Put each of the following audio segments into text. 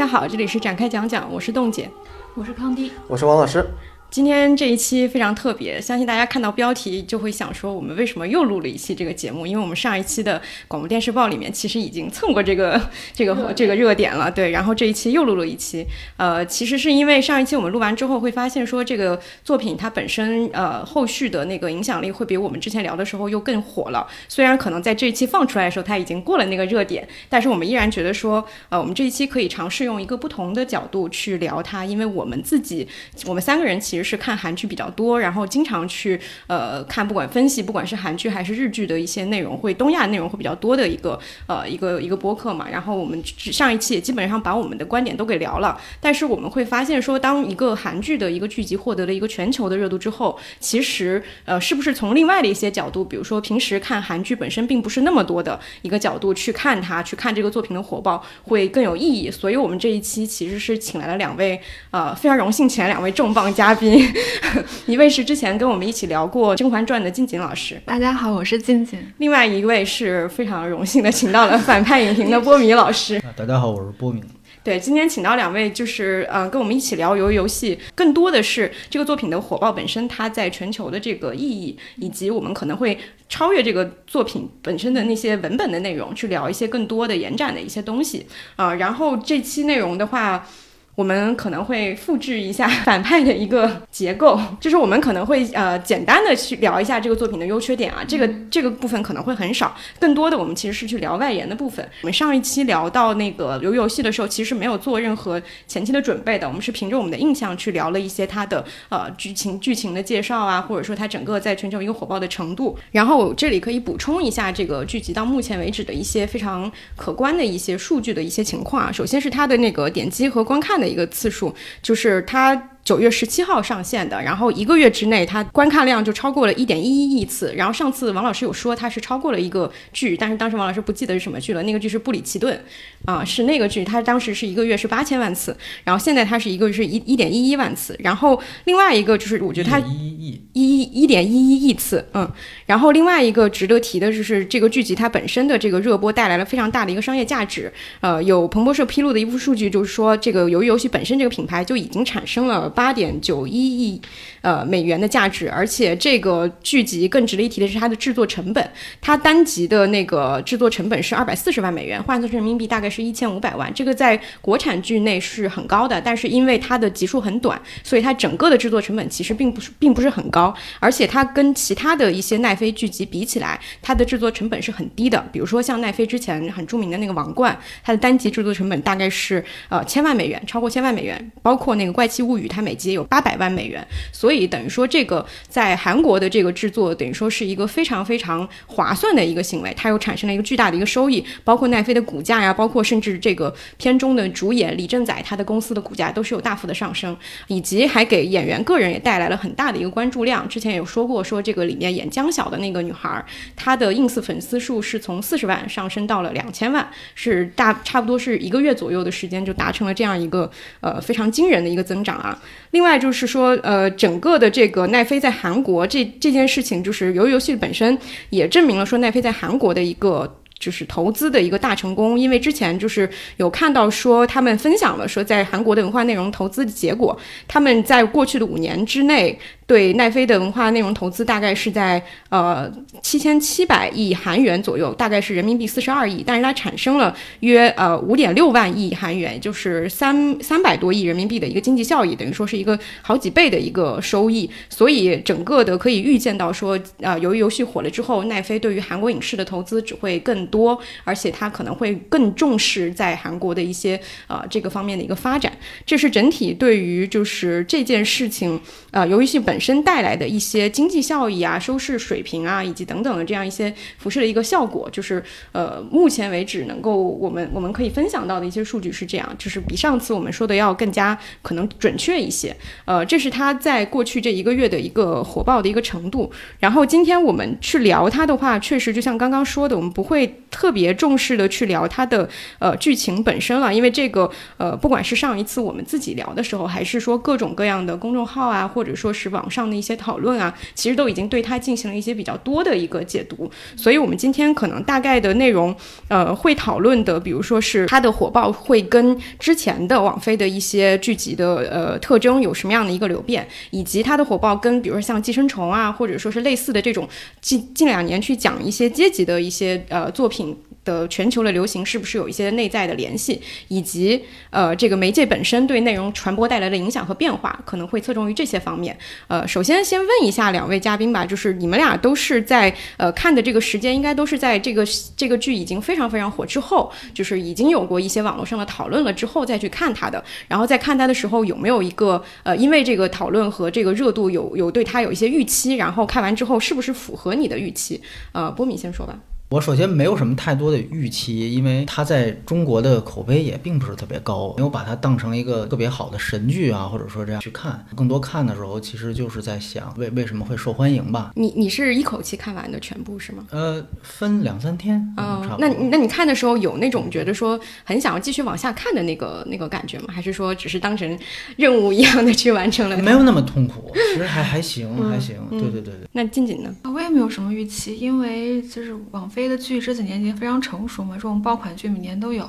大家好，这里是展开讲讲，我是冻姐，我是康迪，我是王老师。今天这一期非常特别，相信大家看到标题就会想说，我们为什么又录了一期这个节目？因为我们上一期的广播电视报里面其实已经蹭过这个 这个这个热点了，对。然后这一期又录了一期，呃，其实是因为上一期我们录完之后会发现说，这个作品它本身呃后续的那个影响力会比我们之前聊的时候又更火了。虽然可能在这一期放出来的时候它已经过了那个热点，但是我们依然觉得说，呃，我们这一期可以尝试用一个不同的角度去聊它，因为我们自己我们三个人其实。是看韩剧比较多，然后经常去呃看，不管分析，不管是韩剧还是日剧的一些内容，会东亚内容会比较多的一个呃一个一个播客嘛。然后我们上一期也基本上把我们的观点都给聊了，但是我们会发现说，当一个韩剧的一个剧集获得了一个全球的热度之后，其实呃是不是从另外的一些角度，比如说平时看韩剧本身并不是那么多的一个角度去看它，去看这个作品的火爆会更有意义。所以我们这一期其实是请来了两位呃非常荣幸请来两位重磅嘉宾。一位是之前跟我们一起聊过《甄嬛传》的静静老师，大家好，我是静静。另外一位是非常荣幸的，请到了反派影评的波米老师。大家好，我是波米。对，今天请到两位，就是呃，跟我们一起聊游游戏，更多的是这个作品的火爆本身，它在全球的这个意义，以及我们可能会超越这个作品本身的那些文本的内容，去聊一些更多的延展的一些东西啊。然后这期内容的话。我们可能会复制一下 反派的一个结构，就是我们可能会呃简单的去聊一下这个作品的优缺点啊，这个这个部分可能会很少，更多的我们其实是去聊外延的部分。我们上一期聊到那个游游戏的时候，其实没有做任何前期的准备的，我们是凭着我们的印象去聊了一些它的呃剧情剧情的介绍啊，或者说它整个在全球一个火爆的程度。然后这里可以补充一下这个剧集到目前为止的一些非常可观的一些数据的一些情况啊，首先是它的那个点击和观看的。一个次数，就是他。九月十七号上线的，然后一个月之内，它观看量就超过了一点一一亿次。然后上次王老师有说它是超过了一个剧，但是当时王老师不记得是什么剧了。那个剧是布里奇顿，啊，是那个剧，它当时是一个月是八千万次，然后现在它是一个是一一点一一万次。然后另外一个就是我觉得它一亿一一点一一亿次，嗯。然后另外一个值得提的就是这个剧集它本身的这个热播带来了非常大的一个商业价值。呃，有彭博社披露的一部数据，就是说这个由于游戏本身这个品牌就已经产生了。八点九一亿呃美元的价值，而且这个剧集更值得一提的是它的制作成本，它单集的那个制作成本是二百四十万美元，换算成人民币大概是一千五百万。这个在国产剧内是很高的，但是因为它的集数很短，所以它整个的制作成本其实并不是并不是很高，而且它跟其他的一些奈飞剧集比起来，它的制作成本是很低的。比如说像奈飞之前很著名的那个《王冠》，它的单集制作成本大概是呃千万美元，超过千万美元，包括那个《怪奇物语》，它每集有八百万美元，所以等于说这个在韩国的这个制作，等于说是一个非常非常划算的一个行为，它又产生了一个巨大的一个收益，包括奈飞的股价呀，包括甚至这个片中的主演李正宰他的公司的股价都是有大幅的上升，以及还给演员个人也带来了很大的一个关注量。之前有说过，说这个里面演江晓的那个女孩，她的 ins 粉丝数是从四十万上升到了两千万，是大差不多是一个月左右的时间就达成了这样一个呃非常惊人的一个增长啊。另外就是说，呃，整个的这个奈飞在韩国这这件事情，就是由于游戏本身也证明了说奈飞在韩国的一个就是投资的一个大成功。因为之前就是有看到说他们分享了说在韩国的文化内容投资的结果，他们在过去的五年之内。对奈飞的文化内容投资大概是在呃七千七百亿韩元左右，大概是人民币四十二亿，但是它产生了约呃五点六万亿韩元，就是三三百多亿人民币的一个经济效益，等于说是一个好几倍的一个收益。所以整个的可以预见到说，呃，由于游戏火了之后，奈飞对于韩国影视的投资只会更多，而且它可能会更重视在韩国的一些呃这个方面的一个发展。这是整体对于就是这件事情，呃，由于戏本。身带来的一些经济效益啊、收视水平啊，以及等等的这样一些辐射的一个效果，就是呃，目前为止能够我们我们可以分享到的一些数据是这样，就是比上次我们说的要更加可能准确一些。呃，这是它在过去这一个月的一个火爆的一个程度。然后今天我们去聊它的话，确实就像刚刚说的，我们不会特别重视的去聊它的呃剧情本身了，因为这个呃，不管是上一次我们自己聊的时候，还是说各种各样的公众号啊，或者说是网上的一些讨论啊，其实都已经对它进行了一些比较多的一个解读。所以，我们今天可能大概的内容，呃，会讨论的，比如说是它的火爆会跟之前的网飞的一些剧集的呃特征有什么样的一个流变，以及它的火爆跟比如说像寄生虫啊，或者说是类似的这种近近两年去讲一些阶级的一些呃作品。的全球的流行是不是有一些内在的联系，以及呃这个媒介本身对内容传播带来的影响和变化，可能会侧重于这些方面。呃，首先先问一下两位嘉宾吧，就是你们俩都是在呃看的这个时间，应该都是在这个这个剧已经非常非常火之后，就是已经有过一些网络上的讨论了之后再去看它的。然后在看它的时候，有没有一个呃因为这个讨论和这个热度有有对它有一些预期，然后看完之后是不是符合你的预期？呃，波米先说吧。我首先没有什么太多的预期，因为它在中国的口碑也并不是特别高，没有把它当成一个特别好的神剧啊，或者说这样去看。更多看的时候，其实就是在想为为什么会受欢迎吧。你你是一口气看完的全部是吗？呃，分两三天。哦，那那你看的时候有那种觉得说很想要继续往下看的那个那个感觉吗？还是说只是当成任务一样的去完成了？没有那么痛苦，其实还还行，还行。对对对对。那静静呢？我也没有什么预期，因为就是网飞。的剧这几年已经非常成熟嘛，这种爆款剧每年都有，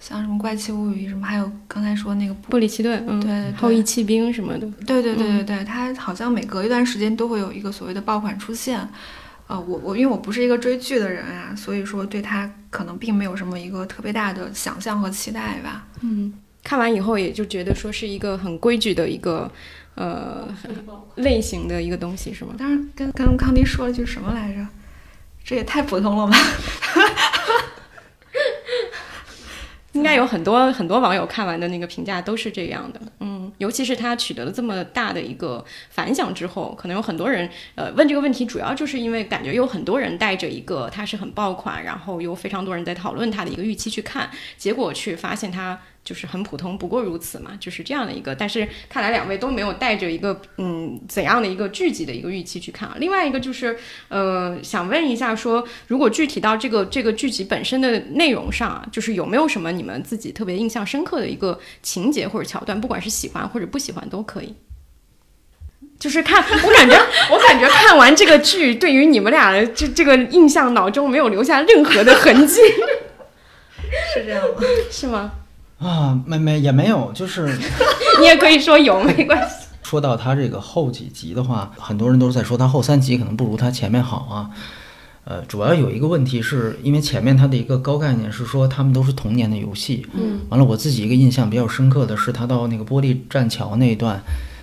像什么《怪奇物语》什么，还有刚才说那个《布里奇顿》，对《后羿弃兵》什么的，对对对对对，它好像每隔一段时间都会有一个所谓的爆款出现。呃，我我因为我不是一个追剧的人啊，所以说对它可能并没有什么一个特别大的想象和期待吧。嗯，看完以后也就觉得说是一个很规矩的一个呃类型的一个东西，是吗？当时跟跟康迪说了句什么来着？这也太普通了吧！应该有很多很多网友看完的那个评价都是这样的，嗯，尤其是他取得了这么大的一个反响之后，可能有很多人呃问这个问题，主要就是因为感觉有很多人带着一个它是很爆款，然后有非常多人在讨论它的一个预期去看，结果去发现它。就是很普通，不过如此嘛，就是这样的一个。但是看来两位都没有带着一个嗯怎样的一个剧集的一个预期去看啊。另外一个就是，呃，想问一下，说如果具体到这个这个剧集本身的内容上啊，就是有没有什么你们自己特别印象深刻的一个情节或者桥段，不管是喜欢或者不喜欢都可以。就是看我感觉，我感觉看完这个剧，对于你们俩的这这个印象脑中没有留下任何的痕迹，是这样吗？是吗？啊，没没也没有，就是 你也可以说有，没关系。说到他这个后几集的话，很多人都是在说他后三集可能不如他前面好啊。呃，主要有一个问题是因为前面他的一个高概念是说他们都是童年的游戏。嗯。完了，我自己一个印象比较深刻的是他到那个玻璃栈桥那一段，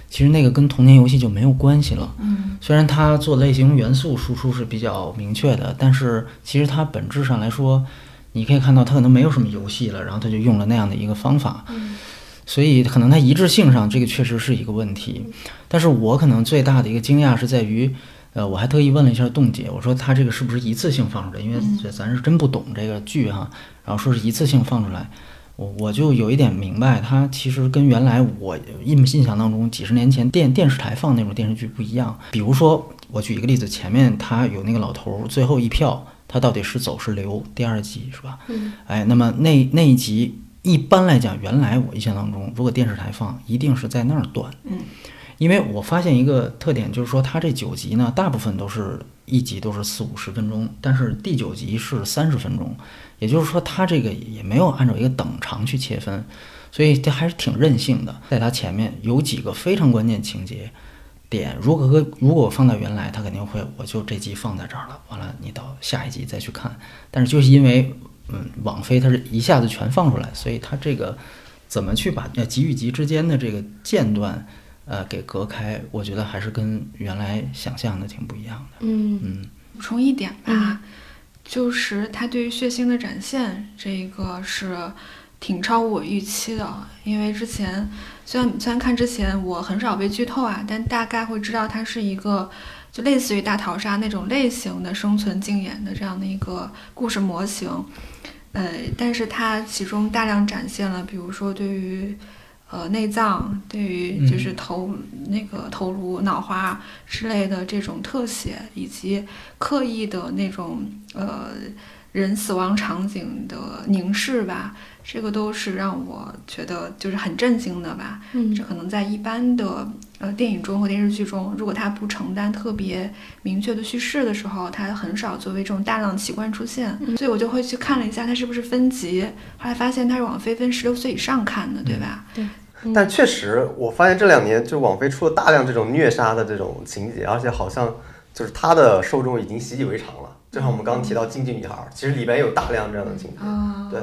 其实那个跟童年游戏就没有关系了。嗯。虽然他做类型元素输出是比较明确的，但是其实它本质上来说。你可以看到他可能没有什么游戏了，然后他就用了那样的一个方法，所以可能他一致性上这个确实是一个问题。但是我可能最大的一个惊讶是在于，呃，我还特意问了一下冻姐，我说他这个是不是一次性放出来？因为咱是真不懂这个剧哈，然后说是一次性放出来，我我就有一点明白，它其实跟原来我印印象当中几十年前电电视台放那种电视剧不一样。比如说，我举一个例子，前面他有那个老头最后一票。它到底是走是留？第二集是吧？嗯，哎，那么那那一集一般来讲，原来我印象当中，如果电视台放，一定是在那儿断。嗯，因为我发现一个特点，就是说它这九集呢，大部分都是一集都是四五十分钟，但是第九集是三十分钟，也就是说它这个也没有按照一个等长去切分，所以这还是挺任性的。在它前面有几个非常关键情节。点如果如果我放到原来，他肯定会，我就这集放在这儿了。完了，你到下一集再去看。但是就是因为，嗯，网飞它是一下子全放出来，所以它这个怎么去把呃集与集之间的这个间断，呃，给隔开，我觉得还是跟原来想象的挺不一样的。嗯嗯。补充一点吧，就是它对于血腥的展现，这个是。挺超乎我预期的，因为之前虽然虽然看之前我很少被剧透啊，但大概会知道它是一个就类似于大逃杀那种类型的生存竞演的这样的一个故事模型，呃，但是它其中大量展现了，比如说对于呃内脏，对于就是头那个头颅、脑花之类的这种特写，以及刻意的那种呃。人死亡场景的凝视吧，这个都是让我觉得就是很震惊的吧。嗯这可能在一般的呃电影中或电视剧中，如果它不承担特别明确的叙事的时候，它很少作为这种大量的奇观出现。所以我就会去看了一下它是不是分级，后来发现它是网飞分十六岁以上看的，对吧？对但确实，我发现这两年就网飞出了大量这种虐杀的这种情节，而且好像就是它的受众已经习以为常了。就像我们刚刚提到《经济女孩》，其实里边有大量这样的情节。啊，对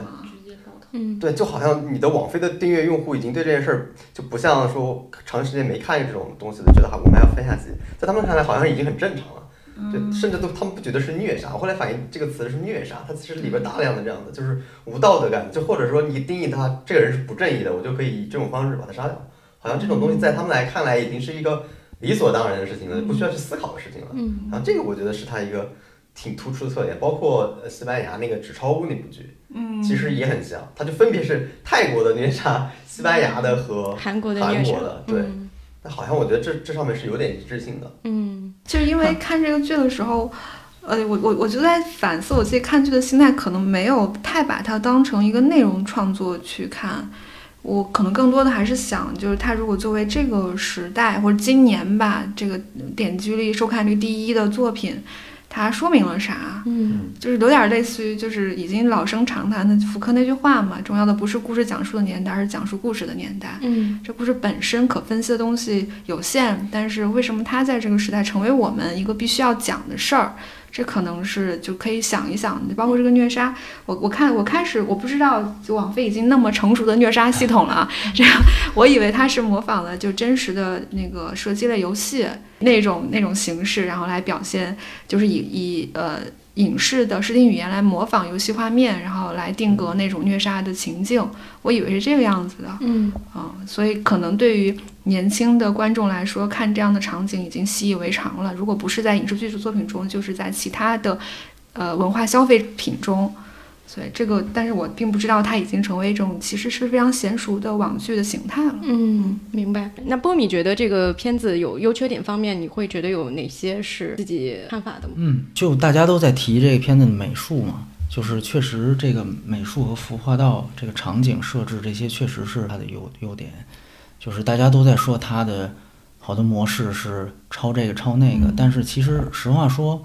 嗯对，就好像你的网飞的订阅用户已经对这件事儿就不像说长时间没看这种东西的，觉得哈我们还要分下集，在他们看来好像已经很正常了。对，甚至都他们不觉得是虐杀。我后来反映这个词是虐杀，它其实里边大量的这样的就是无道德感，就或者说你定义他这个人是不正义的，我就可以以这种方式把他杀掉。好像这种东西在他们来看来已经是一个理所当然的事情了，不需要去思考的事情了。嗯然后这个我觉得是他一个挺突出的特点，包括呃西班牙那个《纸钞屋》那部剧，嗯，其实也很像，它就分别是泰国的虐杀、西班牙的和韩国的虐杀韩国的，对。嗯那好像我觉得这这上面是有点一致性的。嗯就是因为看这个剧的时候，呃，我我我就在反思我自己看剧的心态，可能没有太把它当成一个内容创作去看。我可能更多的还是想，就是它如果作为这个时代或者今年吧，这个点击率、收看率第一的作品，它说明了啥？嗯就是有点类似于，就是已经老生常谈的福柯那句话嘛，重要的不是故事讲述的年代，而是讲述故事的年代。嗯这故事本身可分析的东西有限，但是为什么它在这个时代成为我们一个必须要讲的事儿？这可能是就可以想一想，包括这个虐杀，我我看我开始我不知道，就网飞已经那么成熟的虐杀系统了啊，这样我以为它是模仿了就真实的那个射击类游戏那种那种形式，然后来表现，就是以以呃影视的视听语言来模仿游戏画面，然后来定格那种虐杀的情境，我以为是这个样子的。嗯啊、所以可能对于年轻的观众来说，看这样的场景已经习以为常了。如果不是在影视剧作品中，就是在其他的呃文化消费品中。所以这个，但是我并不知道它已经成为一种其实是非常娴熟的网剧的形态了。嗯，明白。那波米觉得这个片子有优缺点方面，你会觉得有哪些是自己看法的吗？嗯，就大家都在提这个片子的美术嘛，就是确实这个美术和服化道这个场景设置这些确实是它的优优点，就是大家都在说它的好多模式是抄这个抄那个，但是其实实话说，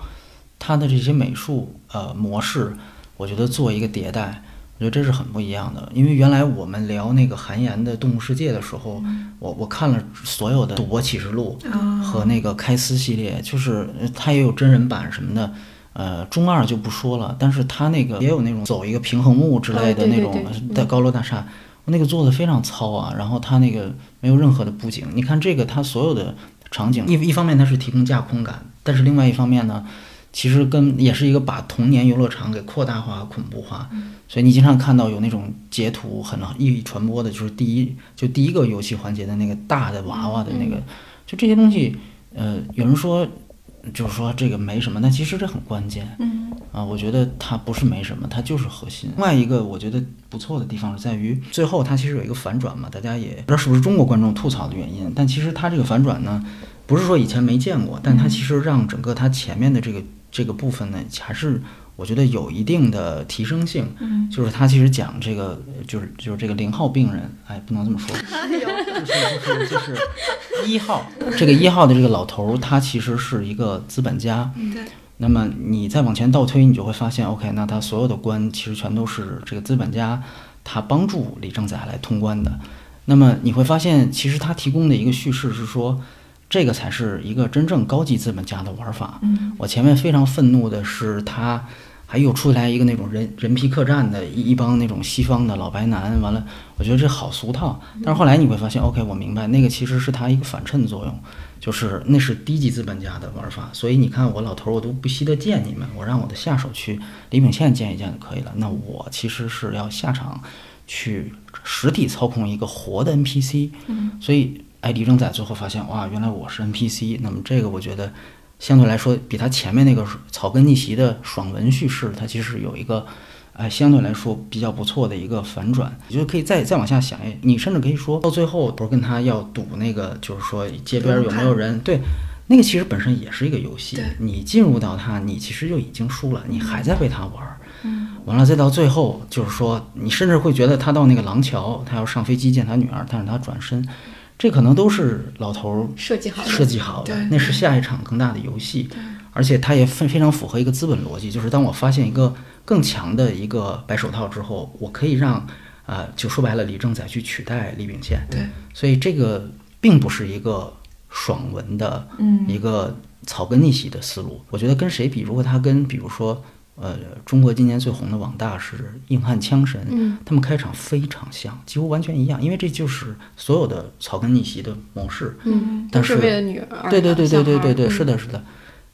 它的这些美术呃模式，我觉得做一个迭代。我觉得这是很不一样的，因为原来我们聊那个韩延的《动物世界》的时候，我我看了所有的《赌博启示录》和那个开司系列，就是呃它也有真人版什么的，呃，中二就不说了，但是它那个也有那种走一个平衡木之类的那种对在高楼大厦，那个做的非常糙啊，然后它那个没有任何的布景，你看这个它所有的场景，一一方面它是提供架空感，但是另外一方面呢，其实跟也是一个把童年游乐场给扩大化、恐怖化，所以你经常看到有那种截图很易传播的，就是第一就第一个游戏环节的那个大的娃娃的那个，就这些东西，呃，有人说就是说这个没什么，但其实这很关键。嗯啊，我觉得它不是没什么，它就是核心。另外一个我觉得不错的地方是在于，最后它其实有一个反转嘛，大家也不知道是不是中国观众吐槽的原因，但其实它这个反转呢，不是说以前没见过，但它其实让整个它前面的这个这个部分呢，还是我觉得有一定的提升性。嗯就是他其实讲这个，就是就是这个零号病人，哎，不能这么说，就是就是就是一号，这个一号的这个老头儿，他其实是一个资本家。对，那么你再往前倒推，你就会发现，OK，那他所有的关其实全都是这个资本家他帮助李正宰来通关的。那么你会发现，其实他提供的一个叙事是说，这个才是一个真正高级资本家的玩法。嗯我前面非常愤怒的是他。还又出来一个那种人人皮客栈的一一帮那种西方的老白男，完了，我觉得这好俗套。但是后来你会发现，OK，我明白那个其实是他一个反衬作用，就是那是低级资本家的玩法。所以你看，我老头儿我都不惜得见你们，我让我的下手去李秉宪见一见就可以了。那我其实是要下场去实体操控一个活的 NPC，嗯所以哎，李正在最后发现，哇，原来我是 NPC。那么这个我觉得相对来说，比他前面那个草根逆袭的爽文叙事，它其实有一个，哎，相对来说比较不错的一个反转。你就可以再再往下想，哎，你甚至可以说到最后，不是跟他要赌那个，就是说街边有没有人对。那个其实本身也是一个游戏，你进入到它，你其实就已经输了，你还在被它玩儿。嗯，完了再到最后，就是说你甚至会觉得他到那个廊桥，他要上飞机见他女儿，但是他转身，这可能都是老头儿设计好的设计好的，那是下一场更大的游戏，而且它也非非常符合一个资本逻辑，就是当我发现一个更强的一个白手套之后，我可以让呃，就说白了，李正宰去取代李秉宪，对，所以这个并不是一个爽文的嗯一个草根逆袭的思路。我觉得跟谁比，如果他跟比如说呃中国今年最红的网大是硬汉枪神，嗯他们开场非常像，几乎完全一样，因为这就是所有的草根逆袭的模式。嗯，但是都是为了女儿，对对对对对对对，是的，是的。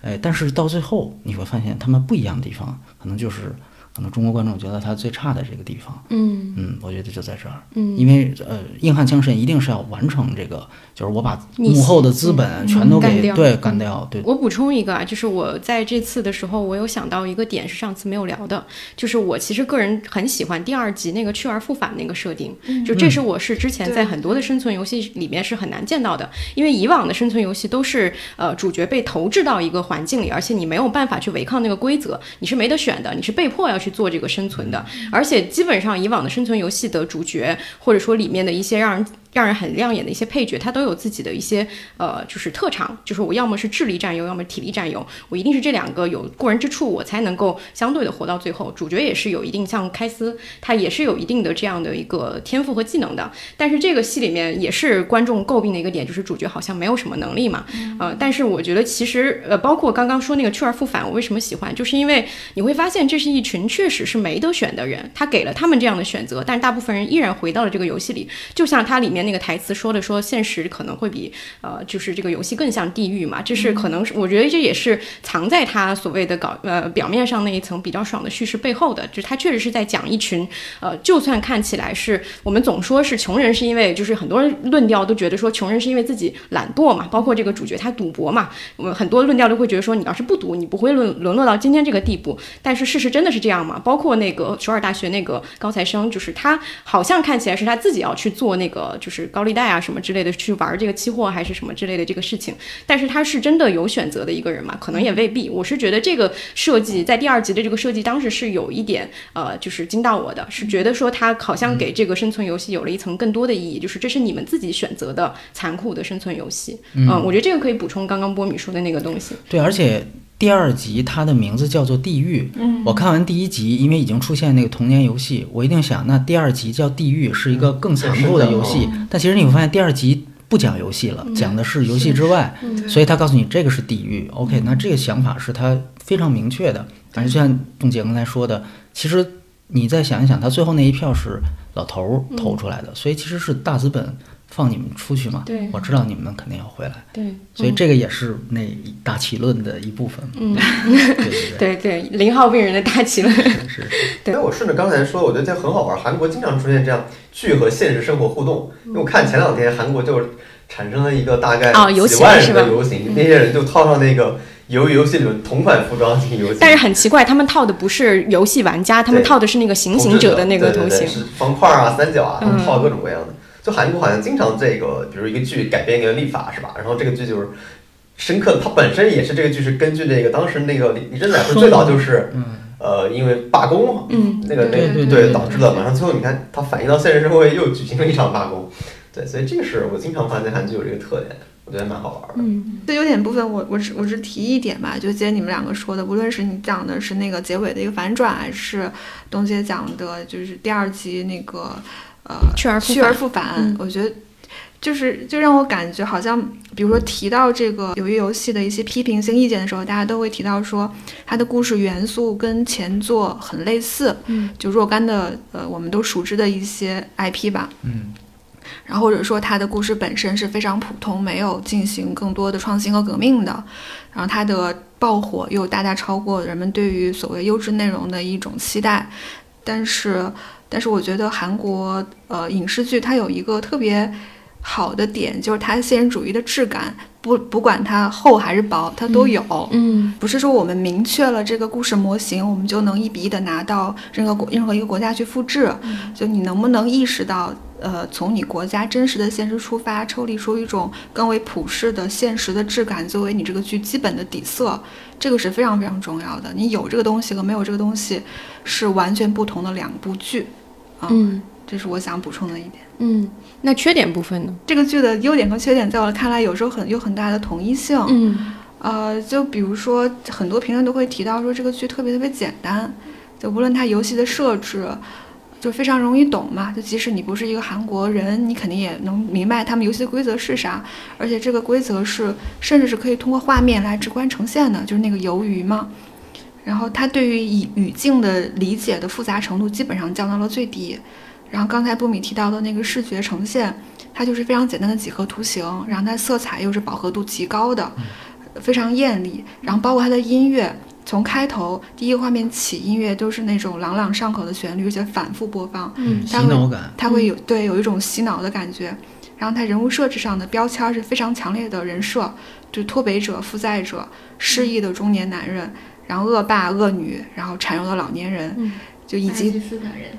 哎，但是到最后你会发现他们不一样的地方，可能就是可能中国观众觉得他最差的这个地方。嗯嗯，我觉得就在这儿，嗯，因为呃，硬汉精神一定是要完成这个，就是我把幕后的资本全都干掉给对嗯干掉，对，我补充一个啊，就是我在这次的时候，我有想到一个点是上次没有聊的，就是我其实个人很喜欢第二集那个去而复返那个设定，就这是我是之前在很多的生存游戏里面是很难见到的，因为以往的生存游戏都是呃主角被投掷到一个环境里，而且你没有办法去违抗那个规则，你是没得选的，你是被迫要去去做这个生存的，而且基本上以往的生存游戏的主角或者说里面的一些让人让人很亮眼的一些配角，他都有自己的一些呃，就是特长，就是我要么是智力占优，要么体力占优，我一定是这两个有过人之处，我才能够相对的活到最后。主角也是有一定，像开司，他也是有一定的这样的一个天赋和技能的。但是这个戏里面也是观众诟病的一个点，就是主角好像没有什么能力嘛，呃，但是我觉得其实呃，包括刚刚说那个去而复返，我为什么喜欢，就是因为你会发现这是一群确实是没得选的人，他给了他们这样的选择，但是大部分人依然回到了这个游戏里，就像它里面那个台词说的，说现实可能会比呃，就是这个游戏更像地狱嘛。这是可能是我觉得这也是藏在他所谓的搞呃表面上那一层比较爽的叙事背后的，就是他确实是在讲一群呃，就算看起来是我们总说是穷人，是因为就是很多人论调都觉得说穷人是因为自己懒惰嘛，包括这个主角他赌博嘛，我们很多论调都会觉得说你要是不赌，你不会沦沦落到今天这个地步。但是事实真的是这样吗？包括那个首尔大学那个高材生，就是他好像看起来是他自己要去做那个就是高利贷啊什么之类的，去玩这个期货还是什么之类的这个事情。但是他是真的有选择的一个人嘛？可能也未必。我是觉得这个设计在第二集的这个设计，当时是有一点呃，就是惊到我的，是觉得说他好像给这个生存游戏有了一层更多的意义，就是这是你们自己选择的残酷的生存游戏。嗯，我觉得这个可以补充刚刚波米说的那个东西。对，而且第二集它的名字叫做《地狱》。嗯，我看完第一集，因为已经出现那个童年游戏，我一定想，那第二集叫《地狱》是一个更残酷的游戏。但其实你会发现，第二集不讲游戏了，讲的是游戏之外，所以他告诉你这个是地狱。OK，那这个想法是他非常明确的。而且就像董姐刚才说的，其实你再想一想，他最后那一票是老头儿投出来的，所以其实是大资本放你们出去嘛。对我知道你们肯定要回来。对，所以这个也是那一大起论的一部分嘛。嗯，对对对对，零号病人的大气论。是，是。对哎，我顺着刚才说，我觉得这很好玩。韩国经常出现这样剧和现实生活互动。因为我看前两天韩国就产生了一个大概哦游几万人行是吧的游行，那些人就套上那个游游戏里面同款服装进行游行。但是很奇怪，他们套的不是游戏玩家，他们套的是那个行刑者的那个头型。对对对是方块啊、三角啊，他们嗯套各种各样的。就韩国好像经常这个，比如一个剧改编一个立法是吧？然后这个剧就是深刻的，它本身也是这个剧是根据那个当时那个李李正宰不是最早就是嗯，呃因为罢工，嗯，那个那对个对对导致了嘛，然后最后你看它反映到现实社会又举行了一场罢工，对，所以这个是我经常发现韩剧有这个特点，我觉得蛮好玩的。嗯这优点部分我，我只我只提一点吧，就接你们两个说的，无论是你讲的是那个结尾的一个反转，还是东姐讲的，就是第二集那个呃去而复去而返复返，嗯。我觉得就是就让我感觉好像，比如说提到这个鱿鱼游戏的一些批评性意见的时候，大家都会提到说它的故事元素跟前作很类似，嗯，就若干的呃我们都熟知的一些 IP 吧，嗯，然后或者说它的故事本身是非常普通，没有进行更多的创新和革命的，然后它的爆火又大大超过人们对于所谓优质内容的一种期待，但是但是我觉得韩国呃影视剧它有一个特别好的点就是它现实主义的质感，不不管它厚还是薄，它都有。嗯不是说我们明确了这个故事模型，我们就能一比一的拿到任何国任何一个国家去复制。就你能不能意识到，呃，从你国家真实的现实出发，抽离出一种更为普世的现实的质感，作为你这个剧基本的底色，这个是非常非常重要的。你有这个东西和没有这个东西是完全不同的两部剧。啊，嗯这是我想补充的一点。嗯，那缺点部分呢？这个剧的优点和缺点，在我看来，有时候很有很大的统一性。嗯呃，就比如说，很多评论都会提到说这个剧特别特别简单，就无论它游戏的设置，就非常容易懂嘛。就即使你不是一个韩国人，你肯定也能明白他们游戏的规则是啥。而且这个规则是甚至是可以通过画面来直观呈现的，就是那个鱿鱼嘛。然后它对于语语境的理解的复杂程度基本上降到了最低。然后刚才波米提到的那个视觉呈现，它就是非常简单的几何图形，然后它色彩又是饱和度极高的。非常艳丽，然后包括它的音乐，从开头第一个画面起，音乐都是那种朗朗上口的旋律，而且反复播放，嗯洗它会脑感，它会有对有一种洗脑的感觉。然后它人物设置上的标签是非常强烈的人设，就是脱北者、负债者、失意的中年男人，然后恶霸、恶女，然后缠绕的老年人，嗯就以及斯坦人，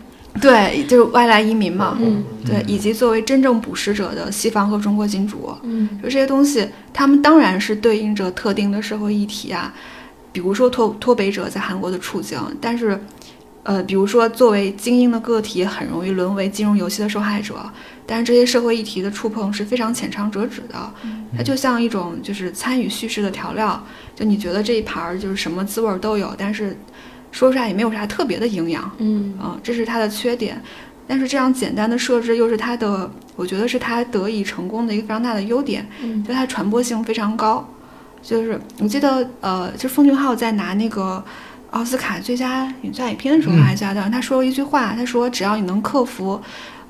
对就是外来移民嘛，嗯。对，以及作为真正捕食者的西方和中国金主，嗯。就这些东西，他们当然是对应着特定的社会议题啊，比如说脱脱北者在韩国的处境，但是，呃，比如说作为精英的个体，很容易沦为金融游戏的受害者。但是这些社会议题的触碰是非常浅尝辄止的，它就像一种就是参与叙事的调料，就你觉得这一盘儿就是什么滋味儿都有，但是说出来也没有啥特别的营养。嗯啊，这是它的缺点。但是这样简单的设置又是它的，我觉得是它得以成功的一个非常大的优点，嗯就它传播性非常高。就是我记得，呃，就是奉俊昊在拿那个奥斯卡最佳影像影片的时候嗯还是佳导演，他说了一句话，他说只要你能克服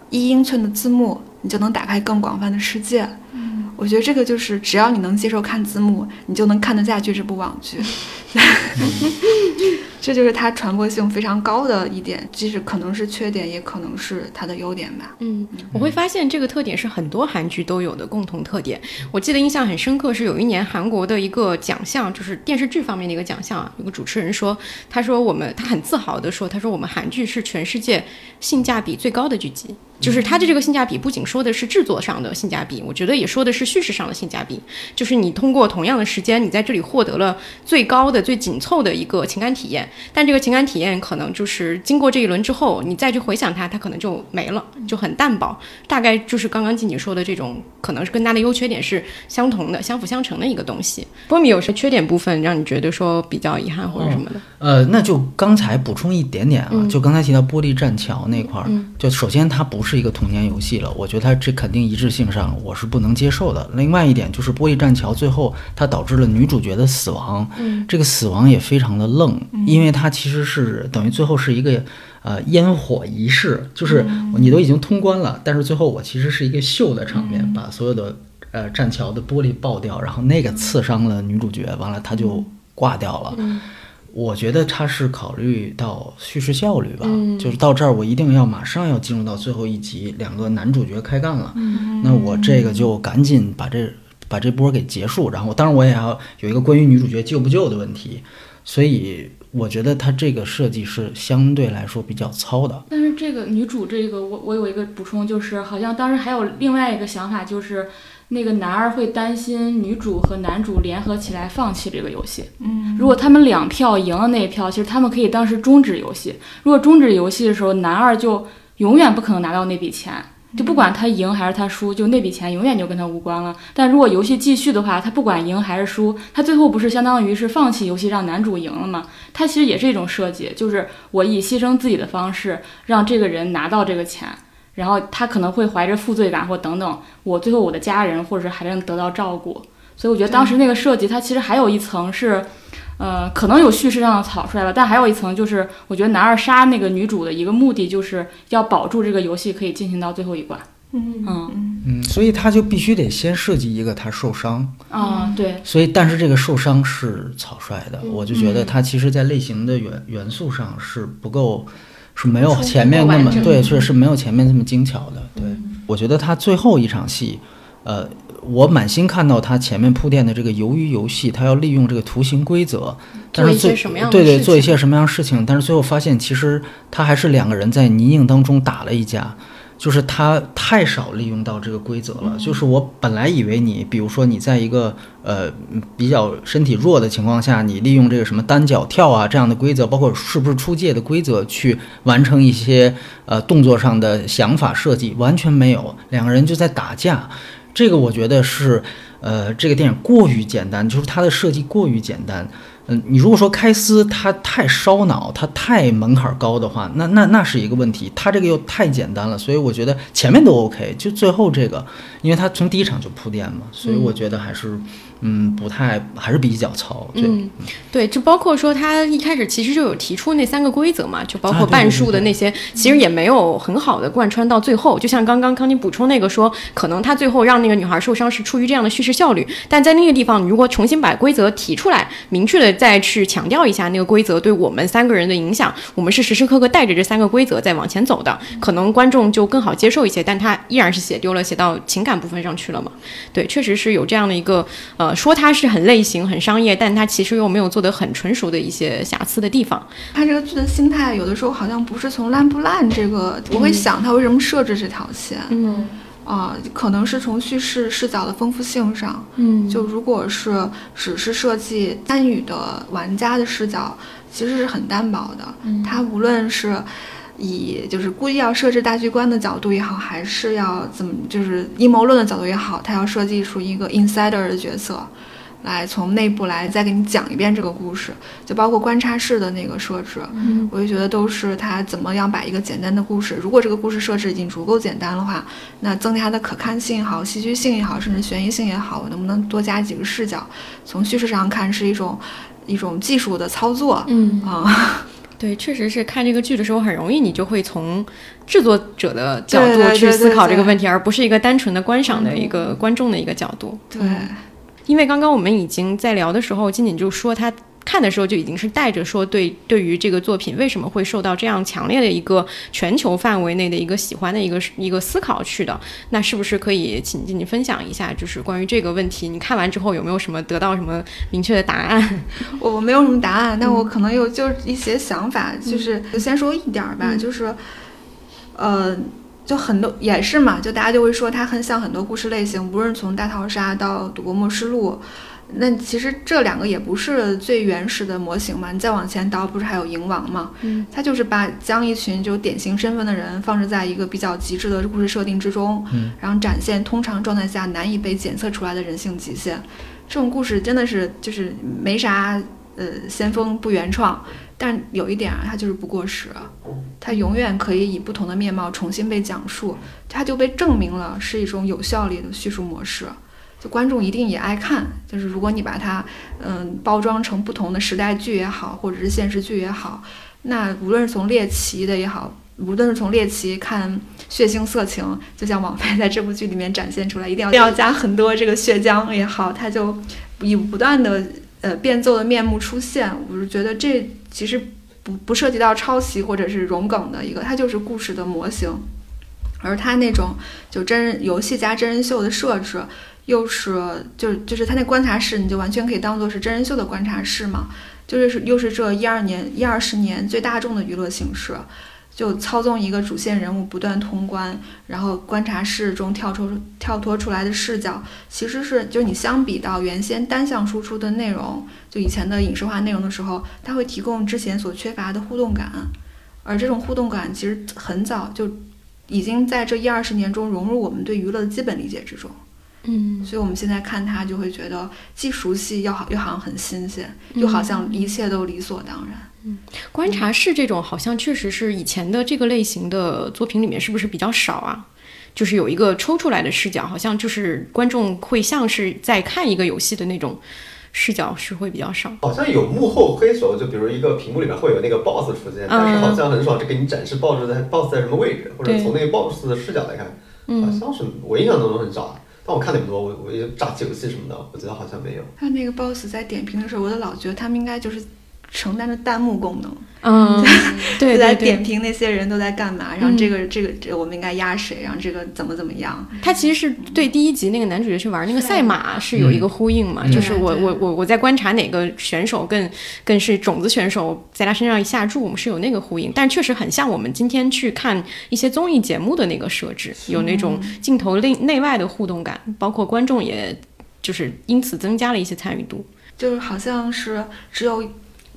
一英寸的字幕，你就能打开更广泛的世界。嗯我觉得这个就是只要你能接受看字幕，你就能看得下去这部网剧。这就是它传播性非常高的一点，即使可能是缺点，也可能是它的优点吧。嗯，我会发现这个特点是很多韩剧都有的共同特点。我记得印象很深刻，是有一年韩国的一个奖项，就是电视剧方面的一个奖项啊。有个主持人说，他说我们他很自豪的说，他说我们韩剧是全世界性价比最高的剧集。就是它的这个性价比，不仅说的是制作上的性价比，我觉得也说的是叙事上的性价比。就是你通过同样的时间，你在这里获得了最高的、最紧凑的一个情感体验，但这个情感体验可能就是经过这一轮之后，你再去回想它，它可能就没了，就很淡薄。大概就是刚刚静姐说的这种，可能是跟它的优缺点是相同的、相辅相成的一个东西。波米有什么缺点部分让你觉得说比较遗憾或者什么的？呃，那就刚才补充一点点啊，嗯就刚才提到玻璃栈桥那块儿，嗯就首先它不是一个童年游戏了，我觉得它这肯定一致性上我是不能接受的。另外一点就是玻璃栈桥最后它导致了女主角的死亡，嗯这个死亡也非常的愣，因为它其实是等于最后是一个呃烟火仪式，就是你都已经通关了，但是最后我其实是一个秀的场面，把所有的呃栈桥的玻璃爆掉，然后那个刺伤了女主角，完了她就挂掉了。嗯。我觉得他是考虑到叙事效率吧，嗯就是到这儿我一定要马上要进入到最后一集，两个男主角开干了，嗯。那我这个就赶紧把这把这波给结束，然后当然我也要有一个关于女主角救不救的问题，所以我觉得他这个设计是相对来说比较糙的。但是这个女主这个，我我有一个补充，就是好像当时还有另外一个想法，就是那个男二会担心女主和男主联合起来放弃这个游戏。嗯，如果他们两票赢了那一票，其实他们可以当时终止游戏。如果终止游戏的时候，男二就永远不可能拿到那笔钱，就不管他赢还是他输，就那笔钱永远就跟他无关了。但如果游戏继续的话，他不管赢还是输，他最后不是相当于是放弃游戏让男主赢了吗？他其实也是一种设计，就是我以牺牲自己的方式让这个人拿到这个钱。然后他可能会怀着负罪感或等等，我最后我的家人或者是还能得到照顾，所以我觉得当时那个设计它其实还有一层是，呃，可能有叙事上的草率了，但还有一层就是，我觉得男二杀那个女主的一个目的就是要保住这个游戏可以进行到最后一关。嗯嗯嗯，所以他就必须得先设计一个他受伤，啊，对，所以但是这个受伤是草率的，嗯我就觉得他其实在类型的元元素上是不够，是没有前面那么完整对，是是没有前面那么精巧的，对。嗯我觉得他最后一场戏，呃，我满心看到他前面铺垫的这个鱿鱼游戏，他要利用这个图形规则，但做一些是最什么样的对对做一些什么样的事情，但是最后发现其实他还是两个人在泥泞当中打了一架。就是他太少利用到这个规则了。就是我本来以为你，比如说你在一个呃比较身体弱的情况下，你利用这个什么单脚跳啊这样的规则，包括是不是出界的规则去完成一些呃动作上的想法设计，完全没有。两个人就在打架，这个我觉得是呃这个电影过于简单，就是它的设计过于简单。嗯，你如果说开司他太烧脑，他太门槛高的话，那那那是一个问题。他这个又太简单了，所以我觉得前面都 OK，就最后这个，因为它从第一场就铺垫嘛，所以我觉得还是嗯不太还是比较糙。对，嗯，对，就包括说他一开始其实就有提出那三个规则嘛，就包括半数的对那些，其实也没有很好的贯穿到最后。就像刚刚康妮补充那个说，可能他最后让那个女孩受伤是出于这样的叙事效率，但在那个地方，你如果重新把规则提出来，明确的再去强调一下那个规则对我们三个人的影响，我们是时时刻刻带着这三个规则在往前走的，可能观众就更好接受一些。但他依然是写丢了，写到情感部分上去了嘛？对，确实是有这样的一个呃，说它是很类型、很商业，但它其实又没有做得很纯熟的一些瑕疵的地方。它这个剧的心态，有的时候好像不是从烂不烂这个，我会想它为什么设置这条线嗯啊、可能是从叙事视角的丰富性上，嗯就如果是只是设计参与的玩家的视角，其实是很单薄的。嗯它无论是以就是故意要设置大局观的角度也好，还是要怎么就是阴谋论的角度也好，他要设计出一个 insider 的角色。来从内部来再给你讲一遍这个故事，就包括观察室的那个设置，嗯我就觉得都是他怎么样把一个简单的故事，如果这个故事设置已经足够简单的话，那增加它的可看性也好，戏剧性也好，甚至悬疑性也好，我能不能多加几个视角？从叙事上看是一种一种技术的操作嗯啊、嗯，对，确实是看这个剧的时候，很容易你就会从制作者的角度去思考这个问题，而不是一个单纯的观赏的一个观众的一个角度。对。因为刚刚我们已经在聊的时候，金锦就说他看的时候就已经是带着说对对于这个作品为什么会受到这样强烈的一个全球范围内的一个喜欢的一个一个思考去的。那是不是可以请金锦分享一下，就是关于这个问题，你看完之后有没有什么得到什么明确的答案？我我没有什么答案，但我可能有就是一些想法，就是就先说一点儿吧，嗯就是，呃，就很多也是嘛，就大家就会说它很像很多故事类型，无论从大逃杀到赌博默示录。那其实这两个也不是最原始的模型嘛，你再往前倒，不是还有蝇王嘛？嗯，它就是把将一群就典型身份的人放置在一个比较极致的故事设定之中，嗯然后展现通常状态下难以被检测出来的人性极限。这种故事真的是就是没啥呃先锋不原创，但有一点啊，它就是不过时，它永远可以以不同的面貌重新被讲述，它就被证明了是一种有效率的叙述模式。就观众一定也爱看，就是如果你把它嗯包装成不同的时代剧也好，或者是现实剧也好，那无论是从猎奇的也好，无论是从猎奇看血腥色情，就像网飞在这部剧里面展现出来，一定要一定要加很多这个血浆也好，它就以不断的呃变奏的面目出现。我是觉得这其实不不涉及到抄袭或者是融梗的一个，它就是故事的模型。而它那种就真人游戏加真人秀的设置，又是就是就是它那观察室，你就完全可以当做是真人秀的观察室嘛，就是又是这一二年一二十年最大众的娱乐形式。就操纵一个主线人物不断通关，然后观察室中跳出跳脱出来的视角，其实是就是你相比到原先单向输出的内容，就以前的影视化内容的时候，它会提供之前所缺乏的互动感，而这种互动感其实很早就已经在这一二十年中融入我们对娱乐的基本理解之中。嗯所以我们现在看它就会觉得既熟悉又好，又好像很新鲜，又好像一切都理所当然。嗯观察室这种好像确实是以前的这个类型的作品里面是不是比较少啊？就是有一个抽出来的视角，好像就是观众会像是在看一个游戏的那种视角是会比较少。好像有幕后黑手，就比如一个屏幕里面会有那个 BOSS 出现，但是好像很少就给你展示 BOSS 在 BOSS 在什么位置，或者从那个 BOSS 的视角来看，好像是我印象当中很少啊。但我看那么多，我我也炸游戏什么的，我觉得好像没有。他那个 boss 在点评的时候，我都老觉得他们应该就是承担着弹幕功能，嗯，对就在对。对，点评那些人都在干嘛，然后这个这个这个我们应该压谁，然后这个怎么怎么样，他其实是对第一集那个男主角去玩那个赛马是。有一个呼应嘛，嗯。就是我我我我在观察哪个选手更更是种子选手，在他身上一下注我们是有那个呼应，但确实很像我们今天去看一些综艺节目的那个设置，有那种镜头内内外的互动感，包括观众也就是因此增加了一些参与度。就是好像是只有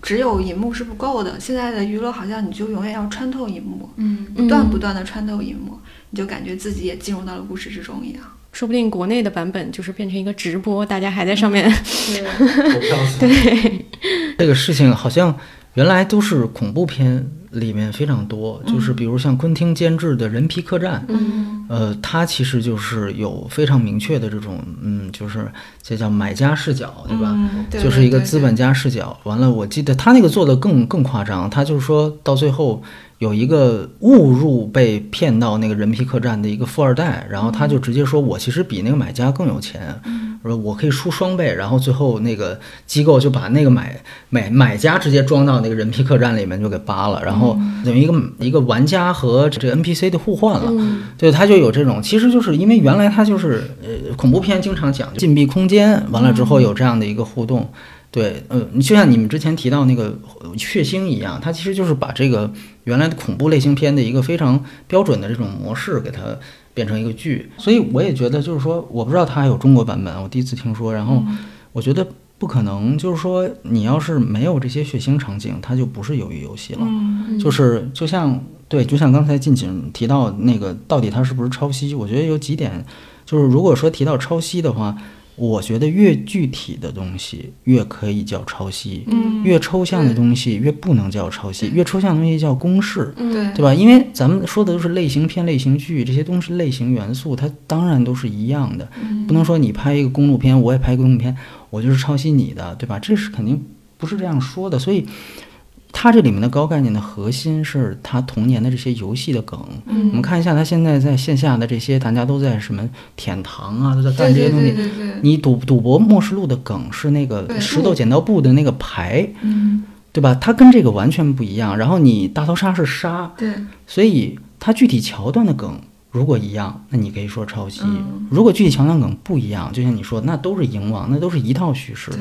只有银幕是不够的，现在的娱乐好像你就永远要穿透银幕，嗯，不断不断的穿透银幕，你就感觉自己也进入到了故事之中一样。说不定国内的版本就是变成一个直播，大家还在上面。投票对 这个事情好像原来都是恐怖片里面非常多，就是比如像昆汀监制的《人皮客栈》，嗯，呃，它其实就是有非常明确的这种，嗯，就是这叫买家视角，对吧？嗯，对就是一个资本家视角。完了，我记得他那个做的更更夸张，他就是说到最后有一个误入被骗到那个人皮客栈的一个富二代，然后他就直接说我其实比那个买家更有钱，说我可以出双倍，然后最后那个机构就把那个买买买家直接装到那个人皮客栈里面就给扒了，然后等于一个一个玩家和这个 NPC 的互换了。对，他就有这种，其实就是因为原来他就是呃，恐怖片经常讲禁闭空间，完了之后有这样的一个互动。对，呃，你就像你们之前提到那个呃血腥一样，它其实就是把这个原来的恐怖类型片的一个非常标准的这种模式给它变成一个剧。所以我也觉得，就是说，我不知道它还有中国版本，我第一次听说。然后我觉得不可能，就是说你要是没有这些血腥场景，它就不是鱿鱼游戏了。嗯就是就像对，就像刚才近景提到那个，到底它是不是抄袭？我觉得有几点，就是如果说提到抄袭的话，我觉得越具体的东西越可以叫抄袭，嗯越抽象的东西越不能叫抄袭，越抽象的东西叫公式。对对吧？因为咱们说的都是类型片、类型剧，这些东西类型元素，它当然都是一样的，不能说你拍一个公路片，我也拍个公路片，我就是抄袭你的，对吧？这是肯定不是这样说的。所以，它这里面的高概念的核心是它童年的这些游戏的梗。嗯我们看一下它现在在线下的这些，大家都在什么舔糖啊，都在干这些东西。对对对，你赌赌博末世录的梗是那个石头剪刀布的那个牌，嗯对吧？它跟这个完全不一样。然后你大逃杀是杀，对所以它具体桥段的梗如果一样，那你可以说抄袭；嗯如果具体桥段梗不一样，就像你说，那都是赢王，那都是一套叙事。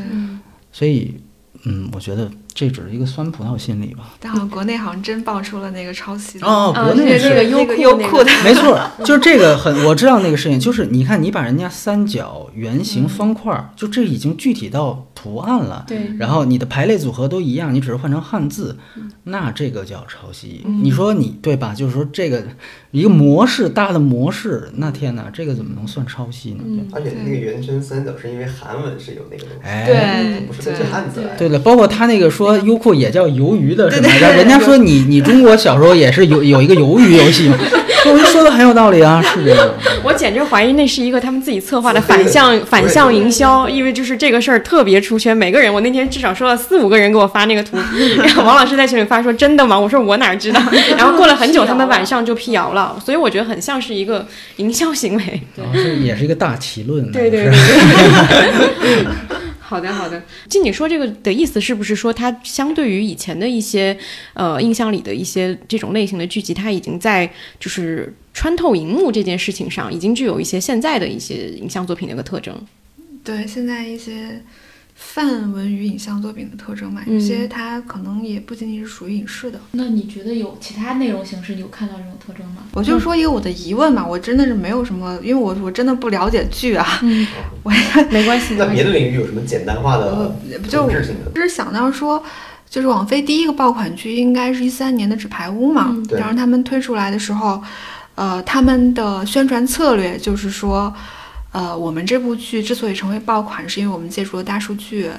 所以，嗯，我觉得这只是一个酸葡萄心理吧。但好像国内好像真爆出了那个抄袭的哦，啊国内是那个优那个酷优酷的，没错，就是这个很，我知道那个事情，就是你看，你把人家三角、圆形、方块儿，就这已经具体到图案了。对，然后你的排列组合都一样，你只是换成汉字，那这个叫抄袭。你说你对吧？就是说这个一个模式大的模式，那天哪，这个怎么能算抄袭呢？对而且那个圆圈三角是因为韩文是有那个东西，哎，对不是根据汉字来的。对了，包括他那个说优酷也叫鱿鱼的是吗？人家说你你中国小时候也是有有一个鱿鱼游戏嘛，我 就说的很有道理啊，是这样。我简直怀疑那是一个他们自己策划的反向反向营销，因为就是这个事儿特别出圈，每个人我那天至少收了四五个人给我发那个图，然后王老师在群里发说真的吗？我说我哪知道，然后过了很久，他们晚上就辟谣了，所以我觉得很像是一个营销行为。然后是也是一个大奇论，对对对。好的好的，就你说这个的意思是不是说它相对于以前的一些呃印象里的一些这种类型的剧集，它已经在就是穿透荧幕这件事情上，已经具有一些现在的一些影像作品的一个特征。对，现在一些泛文娱影像作品的特征嘛，有嗯些它可能也不仅仅是属于影视的。那你觉得有其他内容形式有看到这种特征吗？我就说一个我的疑问嘛，我真的是没有什么，因为我我真的不了解剧啊，嗯，我没关系，没那。别的领域有什么简单化的呃就是想到说，就是网飞第一个爆款剧应该是一三年的《纸牌屋》嘛，嗯对然后他们推出来的时候，呃，他们的宣传策略就是说，呃，我们这部剧之所以成为爆款，是因为我们借助了大数据。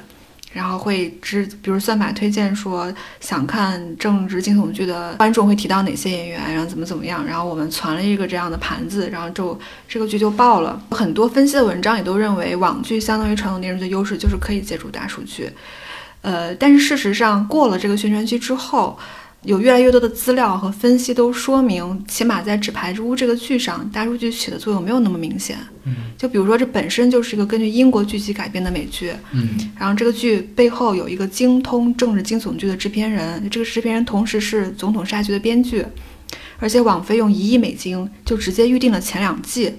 然后会知，比如算法推荐说想看政治惊悚剧的观众会提到哪些演员，然后怎么怎么样，然后我们攒了一个这样的盘子，然后就这个剧就爆了。很多分析的文章也都认为，网剧相当于传统电视剧的优势就是可以借助大数据。呃，但是事实上过了这个宣传期之后，有越来越多的资料和分析都说明，起码在《纸牌屋》这个剧上，大数据起的作用没有那么明显。嗯，就比如说，这本身就是一个根据英国剧集改编的美剧，嗯，然后这个剧背后有一个精通政治惊悚剧的制片人，这个制片人同时是《总统杀局》的编剧，而且网飞用一亿美金就直接预定了前两季，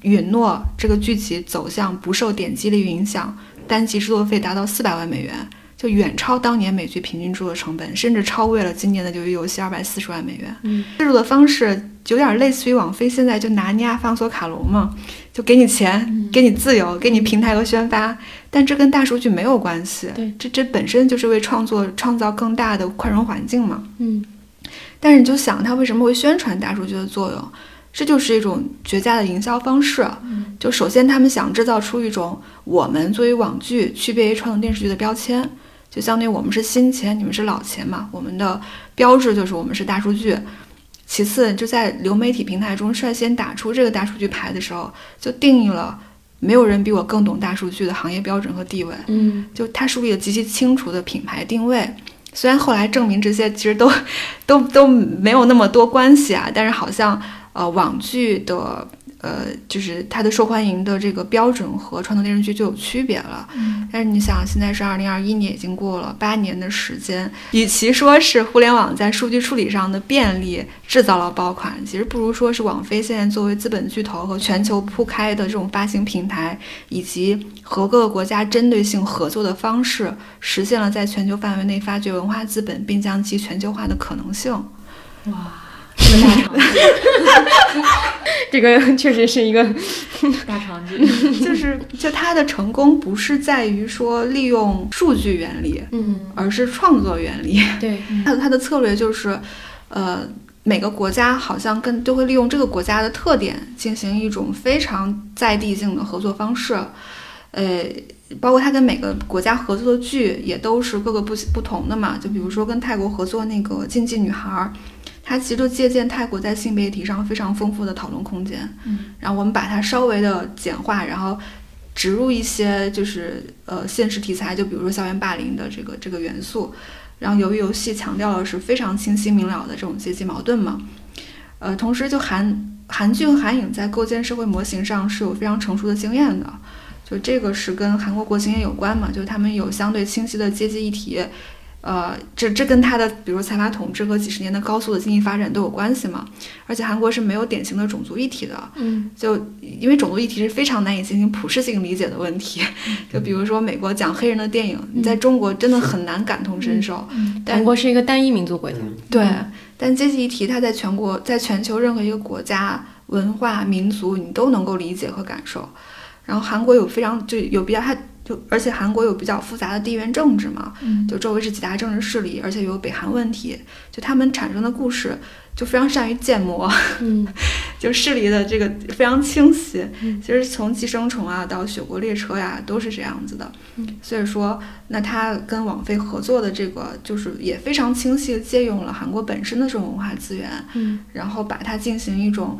允诺这个剧集走向不受点击率影响，单集制作费达到四百万美元。就远超当年美剧平均制作成本，甚至超越了今年的《鱿鱼游戏》二百四十万美元。嗯，制作的方式有点类似于网飞现在就拿尼亚方索卡隆嘛，就给你钱，给你自由，给你平台和宣发，但这跟大数据没有关系。对，这这本身就是为创作创造更大的宽容环境嘛。嗯，但是你就想，它为什么会宣传大数据的作用？这就是一种绝佳的营销方式。就首先，他们想制造出一种我们作为网剧区别于传统电视剧的标签。就相当于我们是新钱，你们是老钱嘛？我们的标志就是我们是大数据。其次，就在流媒体平台中率先打出这个大数据牌的时候，就定义了没有人比我更懂大数据的行业标准和地位。嗯，就它树立了极其清楚的品牌定位。虽然后来证明这些其实都都都没有那么多关系啊，但是好像呃网剧的。呃，就是它的受欢迎的这个标准和传统电视剧就有区别了。嗯，但是你想，现在是二零二一年，已经过了八年的时间，与其说是互联网在数据处理上的便利制造了爆款，其实不如说是网飞现在作为资本巨头和全球铺开的这种发行平台，以及和各个国家针对性合作的方式，实现了在全球范围内发掘文化资本，并将其全球化的可能性。哇！这个大场景，这个确实是一个大场景，就是就它的成功不是在于说利用数据原理，嗯，而是创作原理。对，它它的策略就是，呃，每个国家好像跟都会利用这个国家的特点进行一种非常在地性的合作方式，呃。包括他跟每个国家合作的剧也都是各个不不同的嘛，就比如说跟泰国合作那个《禁忌女孩》。它其实就借鉴泰国在性别议题上非常丰富的讨论空间，嗯，然后我们把它稍微的简化，然后植入一些就是呃现实题材，就比如说校园霸凌的这个这个元素，然后由于游戏强调的是非常清晰明了的这种阶级矛盾嘛，呃，同时就韩韩剧和韩影在构建社会模型上是有非常成熟的经验的，就这个是跟韩国国情也有关嘛，就他们有相对清晰的阶级议题。呃，这这跟他的比如财阀统治和几十年的高速的经济发展都有关系嘛。而且韩国是没有典型的种族议题的，嗯，就因为种族议题是非常难以进行普适性理解的问题。就比如说美国讲黑人的电影，你在中国真的很难感同身受。但韩国是一个单一民族国家，对，但阶级议题它在全国在全球任何一个国家文化民族你都能够理解和感受。然后韩国有非常就有比较它。就而且韩国有比较复杂的地缘政治嘛，就周围是几大政治势力，而且有北韩问题，就他们产生的故事就非常善于建模，嗯，就势力的这个非常清晰。其实从寄生虫啊到雪国列车呀都是这样子的，所以说那他跟网飞合作的这个就是也非常清晰的借用了韩国本身的这种文化资源，嗯，然后把它进行一种。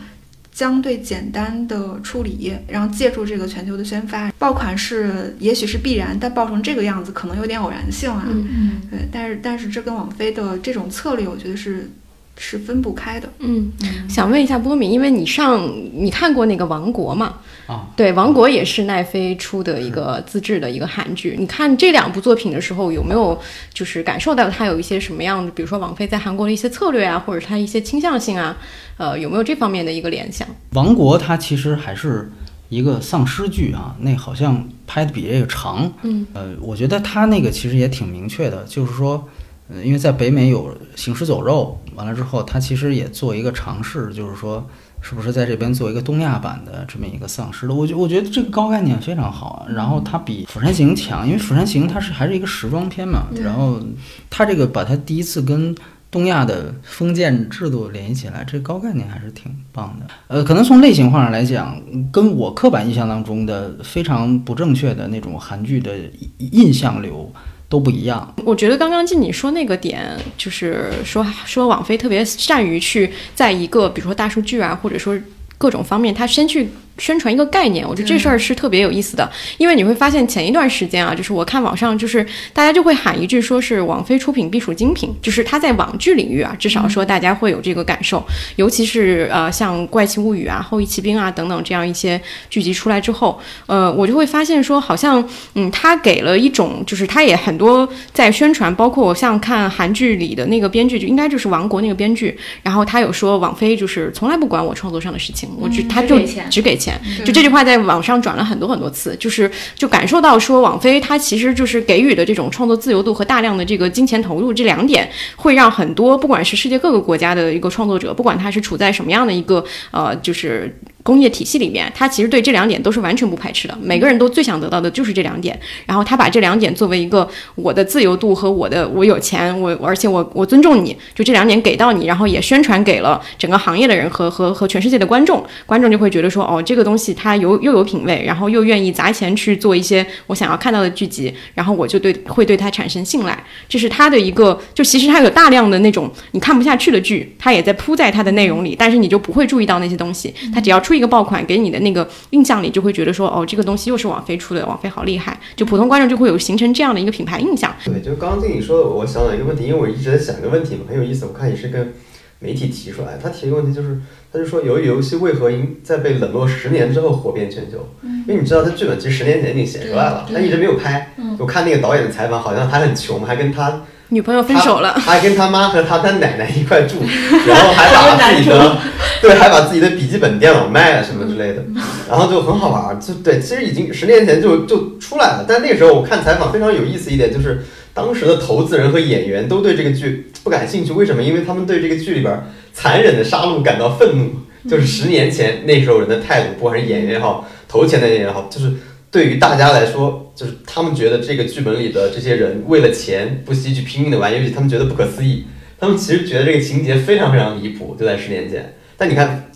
相对简单的处理，然后借助这个全球的宣发，爆款是也许是必然，但爆成这个样子可能有点偶然性啊。嗯，对，但是但是这跟网飞的这种策略，我觉得是是分不开的。嗯，想问一下波米，因为你上你看过那个《王国》嘛？啊，对，《王国》也是奈飞出的一个自制的一个韩剧。你看这两部作品的时候，有没有就是感受到它有一些什么样的，比如说王菲在韩国的一些策略啊，或者它一些倾向性啊？呃，有没有这方面的一个联想？王国它其实还是一个丧尸剧啊，那好像拍的比这个长。嗯，呃，我觉得它那个其实也挺明确的，就是说，呃，因为在北美有行尸走肉，完了之后，他其实也做一个尝试，就是说，是不是在这边做一个东亚版的这么一个丧尸的？我觉我觉得这个高概念非常好，然后它比《釜山行》强，因为《釜山行》它是还是一个时装片嘛，然后它这个把它第一次跟东亚的封建制度联系起来，这高概念还是挺棒的。呃，可能从类型化上来讲，跟我刻板印象当中的非常不正确的那种韩剧的印象流都不一样。我觉得刚刚进你说那个点，就是说说网飞特别善于去在一个比如说大数据啊，或者说各种方面，他先去宣传一个概念，我觉得这事儿是特别有意思的，因为你会发现前一段时间啊，就是我看网上就是大家就会喊一句说是网飞出品必属精品，就是它在网剧领域啊，至少说大家会有这个感受，尤其是呃像《怪奇物语》啊、《后翼骑兵》啊等等这样一些剧集出来之后，呃，我就会发现说好像嗯，它给了一种就是它也很多在宣传，包括我像看韩剧里的那个编剧，就应该就是王国那个编剧，然后他有说网飞就是从来不管我创作上的事情，我只他就只给钱钱，就这句话在网上转了很多很多次，就是就感受到说网飞它其实就是给予的这种创作自由度和大量的这个金钱投入这两点，会让很多不管是世界各个国家的一个创作者，不管他是处在什么样的一个呃就是。工业体系里面，他其实对这两点都是完全不排斥的。每个人都最想得到的就是这两点，然后他把这两点作为一个我的自由度和我的我有钱，我而且我我尊重你，就这两点给到你，然后也宣传给了整个行业的人和和和全世界的观众，观众就会觉得说，哦，这个东西它有又有品位，然后又愿意砸钱去做一些我想要看到的剧集，然后我就对会对他产生信赖，这是他的一个，就其实他有大量的那种你看不下去的剧，他也在铺在他的内容里，但是你就不会注意到那些东西，他只要出一个爆款给你的那个印象里，就会觉得说，哦，这个东西又是网飞出的，网飞好厉害，就普通观众就会有形成这样的一个品牌印象。对，就刚刚经理说的，我想到一个问题，因为我一直在想一个问题嘛，很有意思。我看也是跟媒体提出来，他提一个问题就是，他就说，由于游戏为何因在被冷落十年之后火遍全球？因为你知道，他剧本其实十年前已经写出来了，对但一直没有拍。我看那个导演的采访，好像他很穷，还跟他女朋友分手了，他还跟他妈和他他奶奶一块住，然后还把自己的 对，还把自己的笔记本电脑卖了什么之类的，然后就很好玩儿，就对，其实已经十年前就就出来了，但那个时候我看采访非常有意思一点，就是当时的投资人和演员都对这个剧 不感兴趣，为什么？因为他们对这个剧里边残忍的杀戮感到愤怒，就是十年前那时候人的态度，不管是演员也好，投钱的演员也好，就是。对于大家来说，就是他们觉得这个剧本里的这些人为了钱不惜去拼命的玩游戏，他们觉得不可思议。他们其实觉得这个情节非常非常离谱，就在十年前。但你看，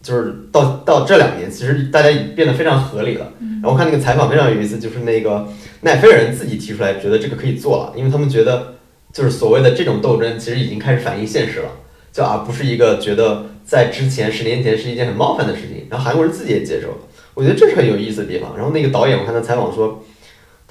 就是到到这两年，其实大家已变得非常合理了。然后看那个采访非常有意思，就是那个奈飞人自己提出来，觉得这个可以做了，因为他们觉得就是所谓的这种斗争，其实已经开始反映现实了，就而不是一个觉得在之前十年前是一件很冒犯的事情。然后韩国人自己也接受了。我觉得这是很有意思的地方。然后那个导演，我看他采访说，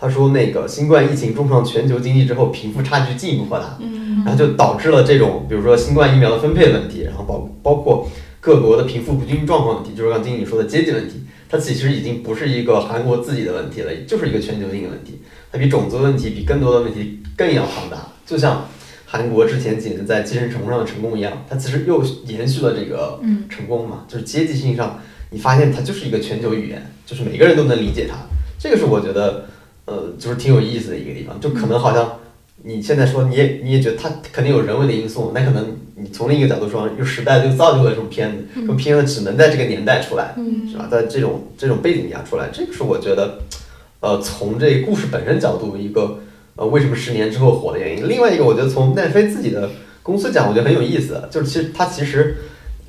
他说那个新冠疫情重创全球经济之后，贫富差距进一步扩大，嗯，然后就导致了这种比如说新冠疫苗的分配问题，然后包包括各国的贫富不均状况问题，就是刚经理说的阶级问题，它其实已经不是一个韩国自己的问题了，就是一个全球性的问题，它比种族问题、比更多的问题更要庞大。就像韩国之前几年在寄生虫上的成功一样，它其实又延续了这个嗯成功嘛，就是阶级性上。你发现它就是一个全球语言，就是每个人都能理解它，这个是我觉得，呃，就是挺有意思的一个地方。就可能好像你现在说你也你也觉得它肯定有人为的因素，那可能你从另一个角度说，就时代就造就了这种片子，这种片子只能在这个年代出来，是吧？在这种这种背景下出来，这个是我觉得，呃，从这故事本身角度一个，呃，为什么十年之后火的原因。另外一个，我觉得从奈飞自己的公司讲，我觉得很有意思，就是其实它其实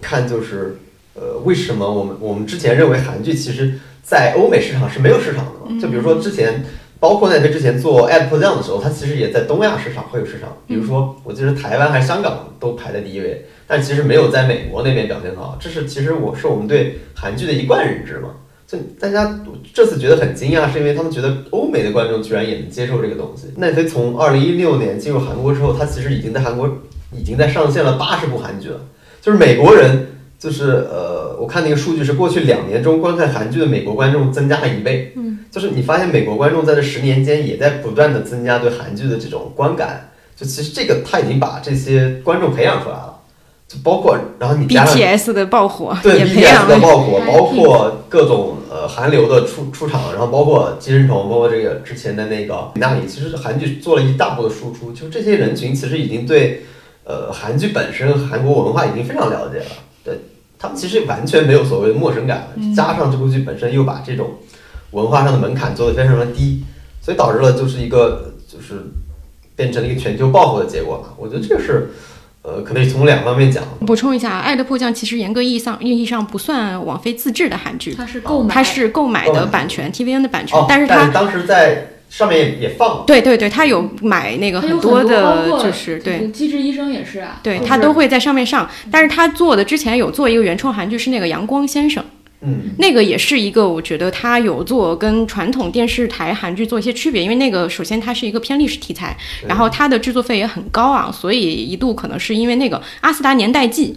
看就是。呃，为什么我们我们之前认为韩剧其实，在欧美市场是没有市场的嘛？就比如说之前，包括奈飞之前做《爱的迫降》的时候，它其实也在东亚市场会有市场。比如说，我记得台湾还是香港都排在第一位，但其实没有在美国那边表现好。这是其实我是我们对韩剧的一贯认知嘛。就大家这次觉得很惊讶，是因为他们觉得欧美的观众居然也能接受这个东西。奈飞从二零一六年进入韩国之后，它其实已经在韩国已经在上线了八十部韩剧了，就是美国人。就是呃，我看那个数据是过去两年中观看韩剧的美国观众增加了一倍。嗯，就是你发现美国观众在这十年间也在不断的增加对韩剧的这种观感。就其实这个他已经把这些观众培养出来了，就包括然后你加上 BTS 的爆火，对 BTS 的。爆火，包括各种呃韩流的出出场，然后包括寄生虫，包括这个之前的那个那里，其实韩剧做了一大步的输出。就这些人群其实已经对呃韩剧本身韩国文化已经非常了解了。对。他们其实完全没有所谓的陌生感，加上这部剧本身又把这种文化上的门槛做得非常的低，所以导致了就是一个就是变成了一个全球爆火的结果嘛。我觉得这个是呃，可能从两方面讲。补充一下，《爱的迫降》其实严格意义上意义上不算网飞自制的韩剧，它是购买，它是购买的版权，TVN 的版权，哦，但是它当时在上面也也放了。对对对，他有买那个它有多包的，括就是对。机智医生也是啊，对就是他都会在上面上，但是他做的之前有做一个原创韩剧，是那个《阳光先生》，嗯，那个也是一个，我觉得它有做跟传统电视台韩剧做一些区别，因为那个首先它是一个偏历史题材，然后它的制作费也很高昂，所以一度可能是因为那个《阿斯达年代记》。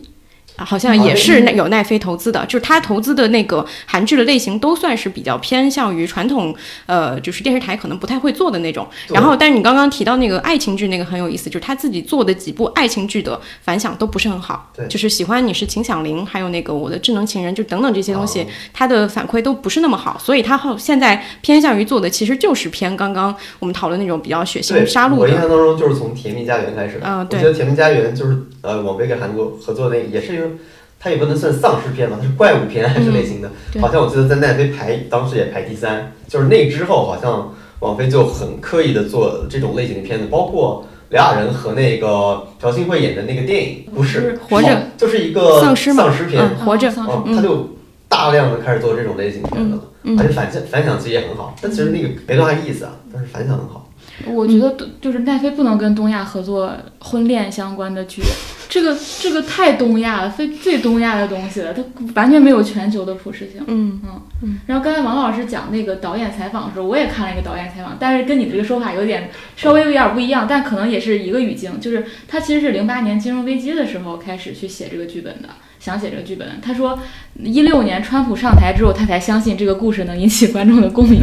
啊好像也是那有奈飞投资的，就是他投资的那个韩剧的类型都算是比较偏向于传统，呃，就是电视台可能不太会做的那种。然后，但是你刚刚提到那个爱情剧，那个很有意思，就是他自己做的几部爱情剧的反响都不是很好。对就是喜欢你是秦响铃，还有那个我的智能情人，就等等这些东西，哦他的反馈都不是那么好，所以他后现在偏向于做的其实就是偏刚刚我们讨论那种比较血对，腥杀戮我印象。当中就是从《甜蜜家园》开始的。嗯对我觉得《甜蜜家园》就是呃，网飞跟韩国合作那个，也是一个，它也不能算丧尸片吧，它是怪物片还是类型的。嗯好像我记得在奈飞排当时也排第三，就是那之后好像网飞就很刻意的做这种类型的片子，包括。刘亚仁和那个朴信惠演的那个电影，不是活着。哦就是一个丧尸丧尸片，嗯，活着，丧尸哦，他就大量的开始做这种类型片子了，嗯而且反响反响其实也很好，但其实那个没多大意思啊，但是反响很好。我觉得就是奈飞不能跟东亚合作婚恋相关的剧，这个这个太东亚了，非最东亚的东西了，它完全没有全球的普适性。嗯嗯然后刚才王老师讲那个导演采访的时候，我也看了一个导演采访，但是跟你这个说法有点稍微有点不一样，但可能也是一个语境，就是他其实是零八年金融危机的时候开始去写这个剧本的，想写这个剧本。他说一六年川普上台之后，他才相信这个故事能引起观众的共鸣。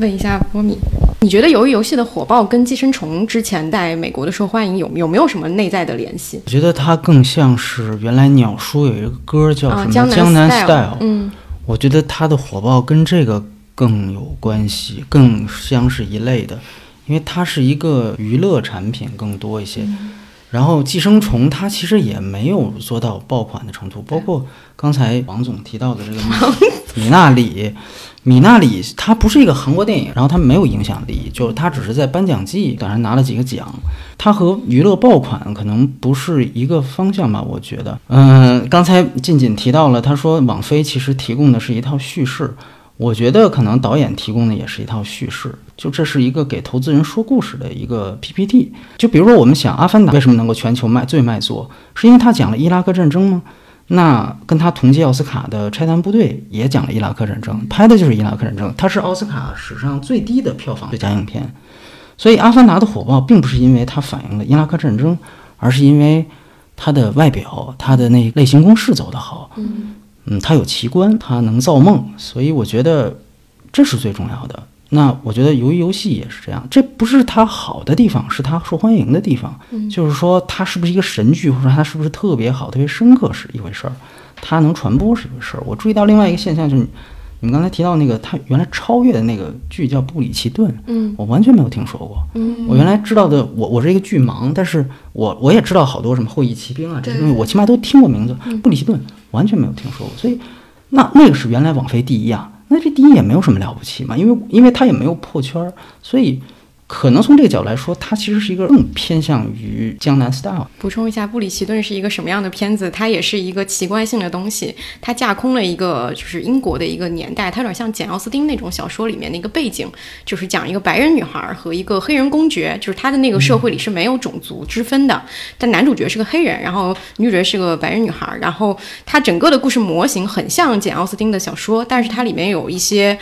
问一下波米，你觉得《鱿鱼游戏》的火爆跟《寄生虫》之前在美国的受欢迎有有没有什么内在的联系？我觉得它更像是原来鸟叔有一个歌叫啊，什么江《江南 Style，Style》，嗯我觉得它的火爆跟这个更有关系，更像是一类的，因为它是一个娱乐产品更多一些。然后《寄生虫》它其实也没有做到爆款的程度，包括刚才王总提到的这个米纳里，米纳里它不是一个韩国电影，然后它没有影响力，就是它只是在颁奖季当然拿了几个奖，它和娱乐爆款可能不是一个方向吧，我觉得。嗯、刚才静静提到了，他说网飞其实提供的是一套叙事，我觉得可能导演提供的也是一套叙事，就这是一个给投资人说故事的一个 PPT。就比如说我们想《阿凡达》为什么能够全球卖最卖座，是因为他讲了伊拉克战争吗？那跟他同届奥斯卡的《拆弹部队》也讲了伊拉克战争，拍的就是伊拉克战争，它是奥斯卡史上最低的票房最佳影片。所以《阿凡达》的火爆并不是因为它反映了伊拉克战争，而是因为它的外表、它的那类型公式走得好。它有奇观，它能造梦，所以我觉得这是最重要的。那我觉得鱿鱼游戏也是这样，这不是它好的地方，是它受欢迎的地方。就是说它是不是一个神剧，或者说它是不是特别好、特别深刻是一回事儿，它能传播是一回事儿。我注意到另外一个现象就是，你们刚才提到那个他原来超越的那个剧叫《布里奇顿》，嗯。我完全没有听说过。嗯。我原来知道的，我我是一个剧盲，但是我我也知道好多什么后裔骑兵啊这些东西，我起码都听过名字。布里奇顿完全没有听说过，所以那那个是原来网飞第一啊，那这第一也没有什么了不起嘛，因为因为他也没有破圈儿，所以可能从这个角度来说，它其实是一个更偏向于江南 style。补充一下，布里奇顿是一个什么样的片子？它也是一个奇观性的东西，它架空了一个就是英国的一个年代，它有点像简奥斯汀那种小说里面的一个背景，就是讲一个白人女孩和一个黑人公爵，就是他的那个社会里是没有种族之分的，但男主角是个黑人，然后女主角是个白人女孩，然后它整个的故事模型很像简奥斯汀的小说，但是它里面有一些。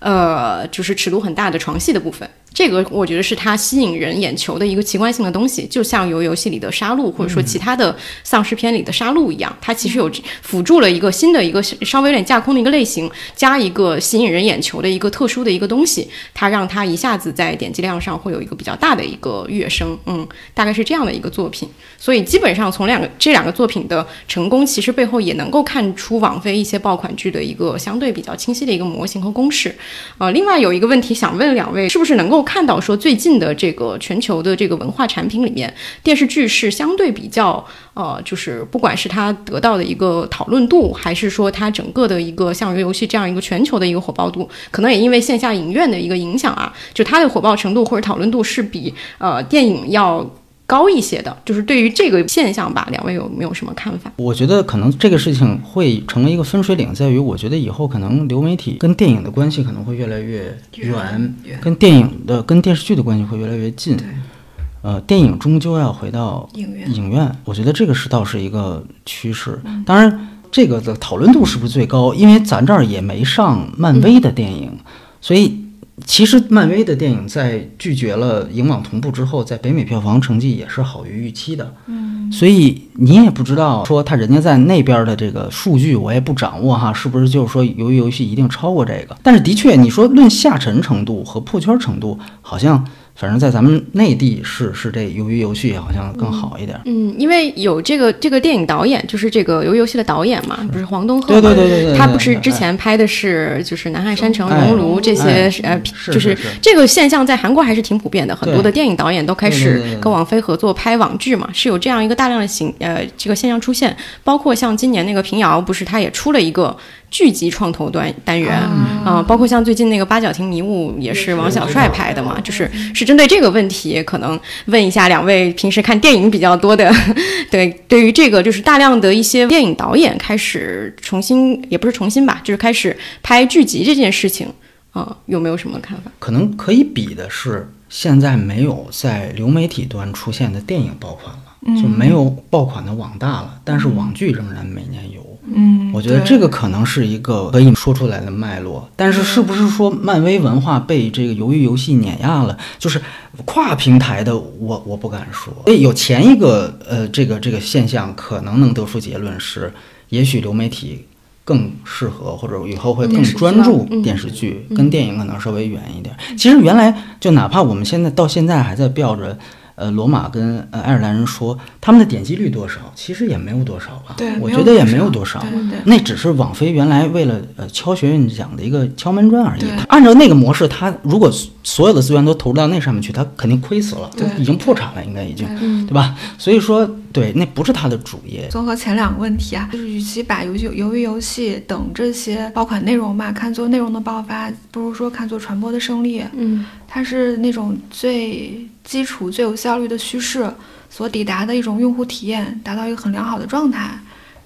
呃，就是尺度很大的床戏的部分，这个我觉得是它吸引人眼球的一个奇观性的东西，就像游游戏里的杀戮，或者说其他的丧尸片里的杀戮一样，它其实有辅助了一个新的一个稍微有点架空的一个类型，加一个吸引人眼球的一个特殊的一个东西，它让它一下子在点击量上会有一个比较大的一个跃升，嗯，大概是这样的一个作品。所以基本上从两个这两个作品的成功，其实背后也能够看出网飞一些爆款剧的一个相对比较清晰的一个模型和公式。呃，另外有一个问题想问两位，是不是能够看到说最近的这个全球的这个文化产品里面，电视剧是相对比较呃，就是不管是它得到的一个讨论度，还是说它整个的一个像游戏这样一个全球的一个火爆度，可能也因为线下影院的一个影响啊，就它的火爆程度或者讨论度是比呃电影要。高一些的，就是对于这个现象吧，两位有没有什么看法？我觉得可能这个事情会成为一个分水岭，在于我觉得以后可能流媒体跟电影的关系可能会越来越远，跟电影的跟电视剧的关系会越来越近。呃，电影终究要回到影院影院，我觉得这个是倒是一个趋势。当然，这个的讨论度是不是最高？因为咱这儿也没上漫威的电影，所以其实漫威的电影在拒绝了影网同步之后，在北美票房成绩也是好于预期的。嗯，所以你也不知道说他人家在那边的这个数据，我也不掌握哈，是不是就是说由于游戏一定超过这个？但是的确，你说论下沉程度和破圈程度，好像反正在咱们内地是是这鱿鱼游戏好像更好一点。嗯，因为有这个这个电影导演，就是这个鱿鱼游戏的导演嘛，不是黄东赫对嘛？对对对对，他不是之前拍的是就是南汉山城、哎熔炉这些哎呃，是就是是这个现象在韩国还是挺普遍的，很多的电影导演都开始跟网飞合作拍网剧嘛，是有这样一个大量的形呃这个现象出现。包括像今年那个平遥，不是他也出了一个剧集创投端单元。啊、包括像最近那个八角亭迷雾也是王小帅拍的嘛，就是是针对这个问题，可能问一下两位平时看电影比较多的，对，对于这个就是大量的一些电影导演开始重新，也不是重新吧，就是开始拍剧集这件事情啊、有没有什么看法？可能可以比的是，现在没有在流媒体端出现的电影爆款了，就没有爆款的网大了，但是网剧仍然每年有。嗯，我觉得这个可能是一个可以说出来的脉络，但是是不是说漫威文化被这个鱿鱼游戏碾压了？就是跨平台的我，我不敢说。所以有前一个呃，这个这个现象，可能能得出结论是，也许流媒体更适合，或者以后会更专注嗯电视剧，跟电影可能稍微远一点。其实原来就哪怕我们现在到现在还在标着。呃，罗马跟呃爱尔兰人说他们的点击率多少，其实也没有多少吧。对我觉得也没有多少那只是网飞原来为了呃敲学院奖的一个敲门砖而已按照那个模式，他如果所有的资源都投入到那上面去，他肯定亏死了，对已经破产了，应该已经，嗯对吧？所以说，对，那不是他的主业。综合前两个问题啊，就是与其把游戏、鱿鱼游戏等这些爆款内容嘛看作内容的爆发，不如说看作传播的胜利。嗯它是那种最基础、最有效率的叙事所抵达的一种用户体验，达到一个很良好的状态，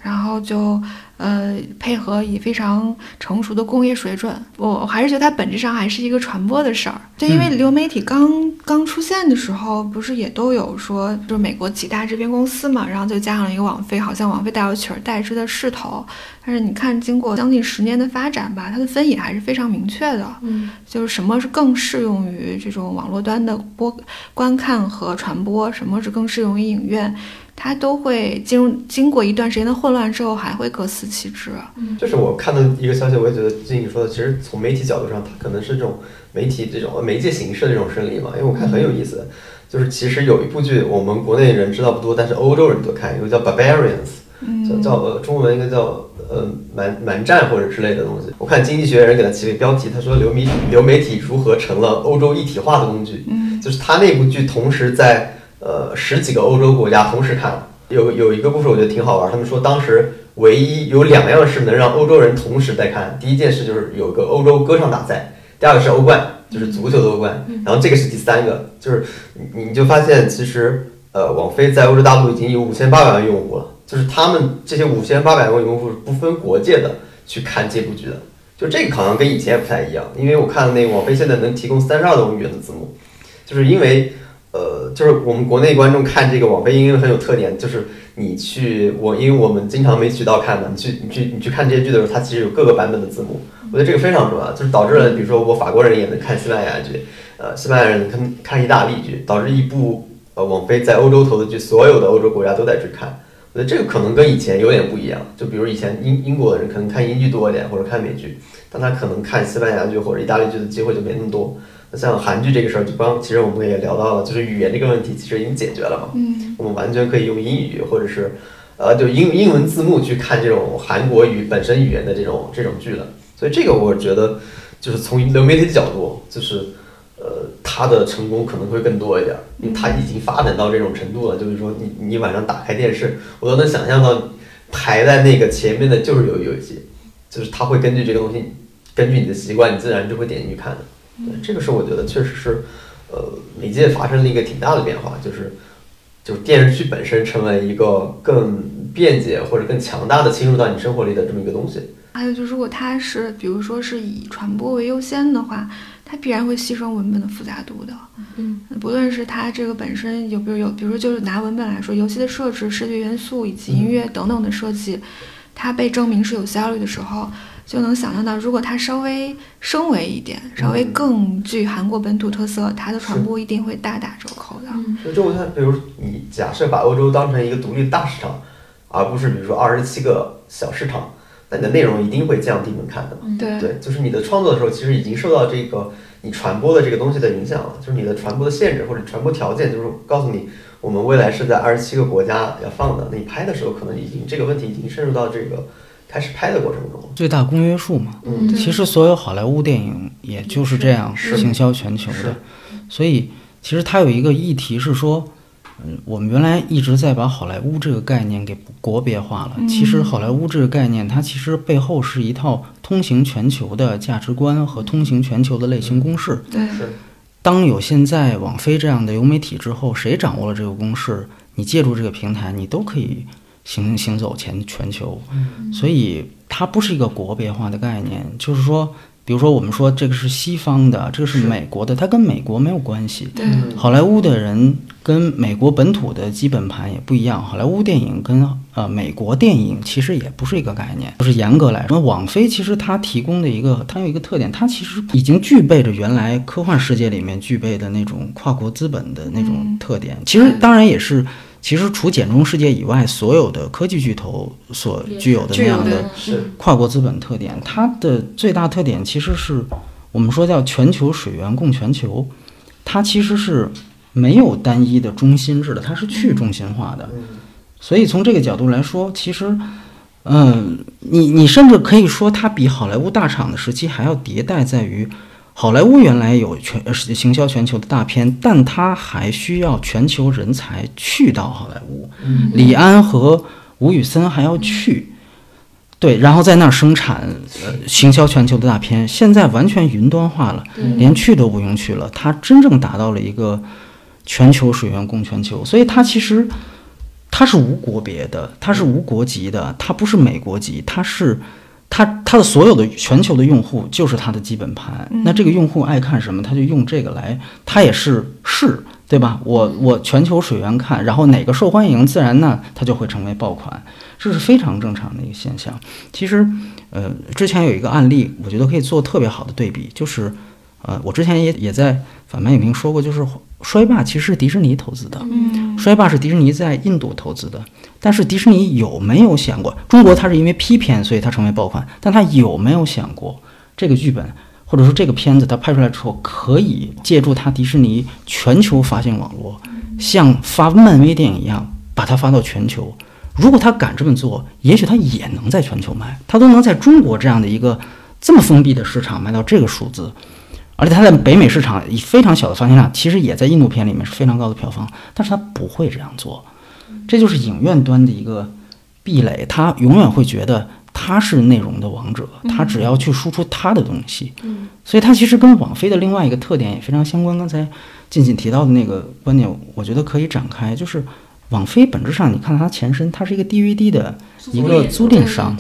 然后就呃配合以非常成熟的工业水准，我我还是觉得它本质上还是一个传播的事儿。对，因为流媒体刚刚出现的时候，不是也都有说，就是美国几大制片公司嘛，然后就加上了一个网飞，好像网飞带有取而代之的势头。但是你看，经过将近十年的发展吧，它的分野还是非常明确的。嗯就是什么是更适用于这种网络端的播观看和传播，什么是更适用于影院，它都会进入经过一段时间的混乱之后，还会各司其职。就是我看到一个消息，我也觉得静怡说的，其实从媒体角度上，它可能是这种媒体这种呃媒介形式的这种胜利嘛。因为我看很有意思，就是其实有一部剧，我们国内人知道不多，但是欧洲人都看，一个叫《Barbarians》，叫叫呃中文应该叫呃蛮蛮战或者之类的东西。我看经济学人给它起了个标题，他说流媒流媒体如何成了欧洲一体化的工具。嗯就是他那部剧同时在呃十几个欧洲国家同时看了。有有一个故事我觉得挺好玩，他们说当时唯一有两样是能让欧洲人同时在看，第一件事就是有个欧洲歌唱大赛，第二个是欧冠，就是足球的欧冠，然后这个是第三个，就是你你就发现其实呃网飞在欧洲大陆已经有五千八百万用户了，就是他们这些五千八百万用户是不分国界的去看这部剧的，就这个好像跟以前也不太一样，因为我看那个网飞现在能提供三十二种语言的字幕，就是因为。呃，就是我们国内观众看这个网飞音乐很有特点，就是你去我，因为我们经常没渠道看嘛，你去你去你去看这些剧的时候，它其实有各个版本的字幕，我觉得这个非常重要，就是导致了，比如说我法国人也能看西班牙剧，呃，西班牙人看看意大利剧，导致一部呃网飞在欧洲投的剧，所有的欧洲国家都在去看，我觉得这个可能跟以前有点不一样，就比如以前英英国的人可能看英剧多一点，或者看美剧，但他可能看西班牙剧或者意大利剧的机会就没那么多。那像韩剧这个事儿，就刚其实我们也聊到了，就是语言这个问题其实已经解决了嘛。嗯我们完全可以用英语或者是呃就英英文字幕去看这种韩国语本身语言的这种这种剧了。所以这个我觉得就是从流媒体的角度，就是呃它的成功可能会更多一点，因为它已经发展到这种程度了。就比如说你你晚上打开电视，我都能想象到排在那个前面的就是有游戏，就是它会根据这个东西，根据你的习惯，你自然就会点进去看的。对，这个是我觉得确实是，呃，媒介发生了一个挺大的变化，就是，就是电视剧本身成为一个更便捷或者更强大的侵入到你生活里的这么一个东西。还有就是，如果它是比如说是以传播为优先的话，它必然会牺牲文本的复杂度的。嗯，不论是它这个本身有，比如有，比如说就是拿文本来说，游戏的设置、视觉元素以及音乐等等的设计，它被证明是有效率的时候，就能想象到，如果它稍微升维一点，稍微更具韩国本土特色，它的传播一定会大打折扣的。就中国它，比如你假设把欧洲当成一个独立的大市场，而不是比如说二十七个小市场，那你的内容一定会降低门槛的嘛。对对，就是你的创作的时候，其实已经受到这个你传播的这个东西的影响了，就是你的传播的限制或者传播条件，就是告诉你，我们未来是在二十七个国家要放的，那你拍的时候可能已经这个问题已经深入到这个开始拍的过程中。最大公约数嘛。嗯其实所有好莱坞电影也就是这样是行销全球的，所以其实它有一个议题是说，嗯，我们原来一直在把好莱坞这个概念给国别化了。其实好莱坞这个概念，它其实背后是一套通行全球的价值观和通行全球的类型公式。对是当有现在网飞这样的流媒体之后，谁掌握了这个公式，你借助这个平台，你都可以行行走全全球。所以它不是一个国别化的概念，就是说，比如说我们说这个是西方的，这个是美国的，它跟美国没有关系。对好莱坞的人跟美国本土的基本盘也不一样，好莱坞电影跟呃美国电影其实也不是一个概念，就是严格来说，网飞其实它提供的一个，它有一个特点，它其实已经具备着原来科幻世界里面具备的那种跨国资本的那种嗯特点，其实当然也是。其实，除简中世界以外，所有的科技巨头所具有的那样的跨国资本特点，它的最大特点其实是我们说叫全球水源供全球，它其实是没有单一的中心制的，它是去中心化的。所以从这个角度来说，其实，嗯，你你甚至可以说它比好莱坞大厂的时期还要迭代，在于好莱坞原来有全呃是行销全球的大片，但它还需要全球人才去到好莱坞。李安和吴宇森还要去。对，然后在那儿生产呃行销全球的大片，现在完全云端化了，连去都不用去了，它真正达到了一个全球水源供全球，所以它其实它是无国别的，它是无国籍的，它不是美国籍，它是它它的所有的全球的用户就是它的基本盘。那这个用户爱看什么，他就用这个来，它也是是，对吧？我我全球水源看，然后哪个受欢迎，自然呢它就会成为爆款，这是非常正常的一个现象。其实，呃，之前有一个案例，我觉得可以做特别好的对比，就是，呃，我之前也也在反派影评说过，就是衰霸其实是迪士尼投资的，嗯衰霸是迪士尼在印度投资的，但是迪士尼有没有想过，中国它是因为批片所以它成为爆款，但它有没有想过这个剧本或者说这个片子它拍出来之后，可以借助它迪士尼全球发行网络，像发漫威电影一样把它发到全球。如果他敢这么做，也许他也能在全球卖，他都能在中国这样的一个这么封闭的市场卖到这个数字，而且它在北美市场以非常小的发行量，其实也在印度片里面是非常高的票房，但是它不会这样做，这就是影院端的一个壁垒，它永远会觉得它是内容的王者，它只要去输出它的东西，所以它其实跟网飞的另外一个特点也非常相关。刚才静静提到的那个观点，我觉得可以展开，就是网飞本质上，你看它前身，它是一个 DVD 的一个租赁商，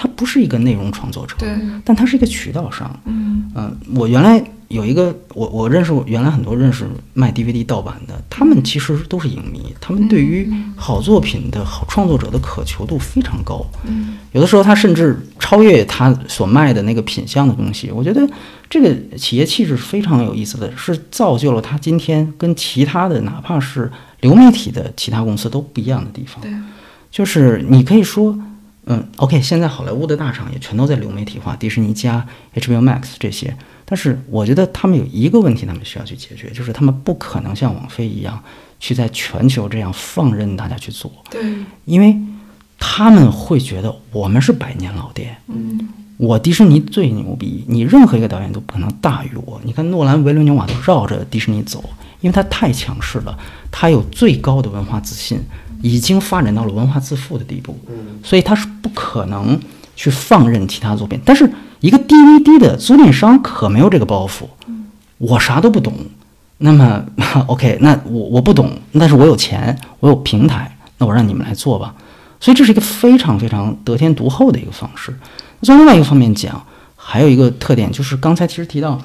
对它不是一个内容创作者，对，但他是一个渠道商。嗯嗯，我原来有一个，我我认识原来很多认识卖 DVD 盗版的，他们其实都是影迷，他们对于好作品的好创作者的渴求度非常高。嗯有的时候他甚至超越他所卖的那个品相的东西。我觉得这个企业气质是非常有意思的，是造就了他今天跟其他的哪怕是流媒体的其他公司都不一样的地方。对，就是你可以说，嗯，OK，现在好莱坞的大厂也全都在流媒体化，迪士尼加 HBO Max 这些。但是我觉得他们有一个问题，他们需要去解决，就是他们不可能像网飞一样去在全球这样放任大家去做，对，因为他们会觉得我们是百年老店，嗯我迪士尼最牛逼，你任何一个导演都不可能大于我。你看诺兰、维伦纽瓦都绕着迪士尼走，因为他太强势了，他有最高的文化自信，已经发展到了文化自负的地步，所以他是不可能去放任其他作品。但是一个 DVD 的租赁商可没有这个包袱，我啥都不懂，那么 OK，那我我不懂，但是我有钱，我有平台，那我让你们来做吧。所以这是一个非常非常得天独厚的一个方式。从另外一个方面讲，还有一个特点就是刚才其实提到，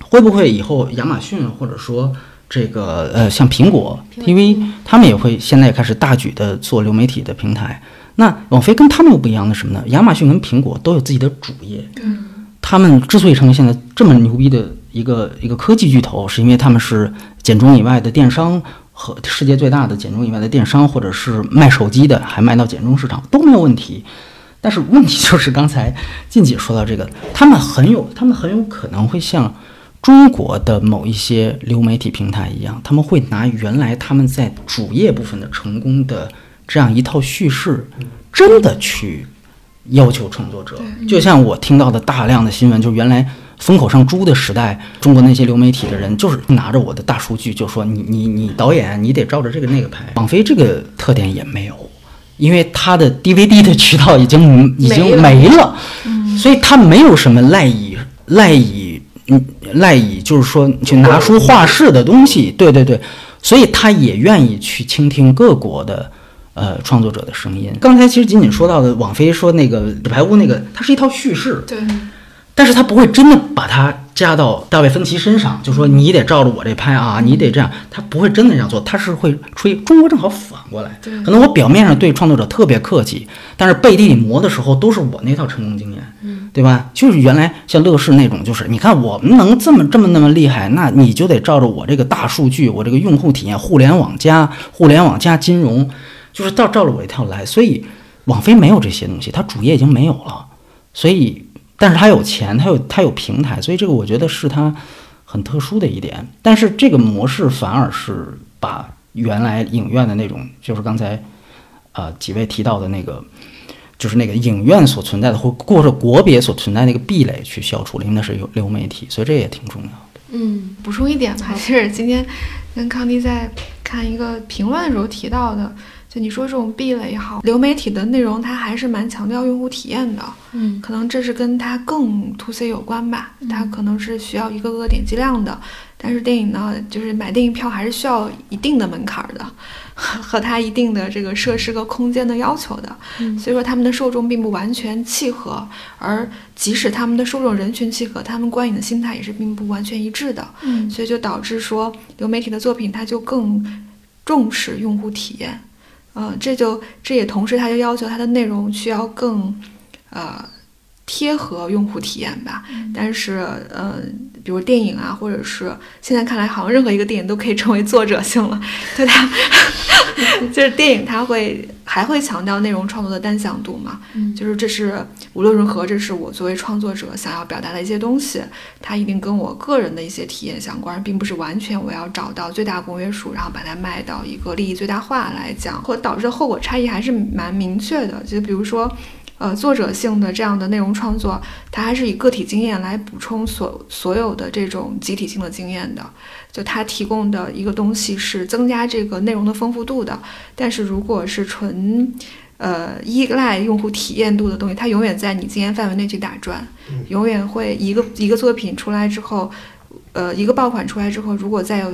会不会以后亚马逊或者说这个呃像苹果 TV，他们也会现在也开始大举的做流媒体的平台。那网飞跟他们又不一样的什么呢？亚马逊跟苹果都有自己的主业。他们之所以成为现在这么牛逼的一个一个科技巨头，是因为他们是简中以外的电商和世界最大的简中以外的电商，或者是卖手机的还卖到简中市场都没有问题。但是问题就是刚才静姐说到这个，他们很有他们很有可能会像中国的某一些流媒体平台一样，他们会拿原来他们在主业部分的成功的这样一套叙事，真的去要求创作者。就像我听到的大量的新闻，就是原来风口上猪的时代，中国那些流媒体的人就是拿着我的大数据，就说你你你导演你得照着这个那个拍。网飞这个特点也没有。因为它的 DVD 的渠道已经已经没了，所以它没有什么赖以赖以嗯赖以就是说去拿出画室的东西，对对对，所以他也愿意去倾听各国的呃创作者的声音。刚才其实仅仅说到的网飞说那个纸牌屋那个，它是一套叙事，对，但是他不会真的把它加到大卫芬奇身上，就说你得照着我这拍啊，你得这样，他不会真的这样做，他是会吹。中国正好反过来，对可能我表面上对创作者特别客气，但是背地里磨的时候都是我那套成功经验，嗯，对吧？就是原来像乐视那种，就是你看我们能这么这么那么厉害，那你就得照着我这个大数据，我这个用户体验，互联网加互联网加金融，就是照照着我一套来。所以网飞没有这些东西，它主业已经没有了，所以。但是他有钱，他有他有平台，所以这个我觉得是他很特殊的一点。但是这个模式反而是把原来影院的那种，就是刚才呃几位提到的那个，就是那个影院所存在的或或者国别所存在那个壁垒去消除了，因为那是有流媒体，所以这也挺重要的。嗯，补充一点吧，是今天跟康迪在看一个评论的时候提到的。就你说这种壁垒也好，流媒体的内容它还是蛮强调用户体验的，嗯，可能这是跟它更 to C 有关吧，它可能是需要一个个点击量的，但是电影呢，就是买电影票还是需要一定的门槛的，和它一定的这个设施和空间的要求的，所以说他们的受众并不完全契合，而即使他们的受众人群契合，他们观影的心态也是并不完全一致的，嗯，所以就导致说流媒体的作品它就更重视用户体验。呃，这就这也同时，它就要求它的内容需要更，呃，贴合用户体验吧。但是，呃，比如电影啊，或者是现在看来，好像任何一个电影都可以成为作者性了，对它，就是电影它会还会强调内容创作的单向度嘛。就是这是无论如何，这是我作为创作者想要表达的一些东西，它一定跟我个人的一些体验相关，并不是完全我要找到最大公约数，然后把它卖到一个利益最大化来讲，或导致的后果差异还是蛮明确的。就比如说，呃，作者性的这样的内容创作，它还是以个体经验来补充所所有的这种集体性的经验的。就它提供的一个东西是增加这个内容的丰富度的，但是如果是纯呃，依赖用户体验度的东西，它永远在你经验范围内去打转，永远会一个一个作品出来之后，呃，一个爆款出来之后，如果再有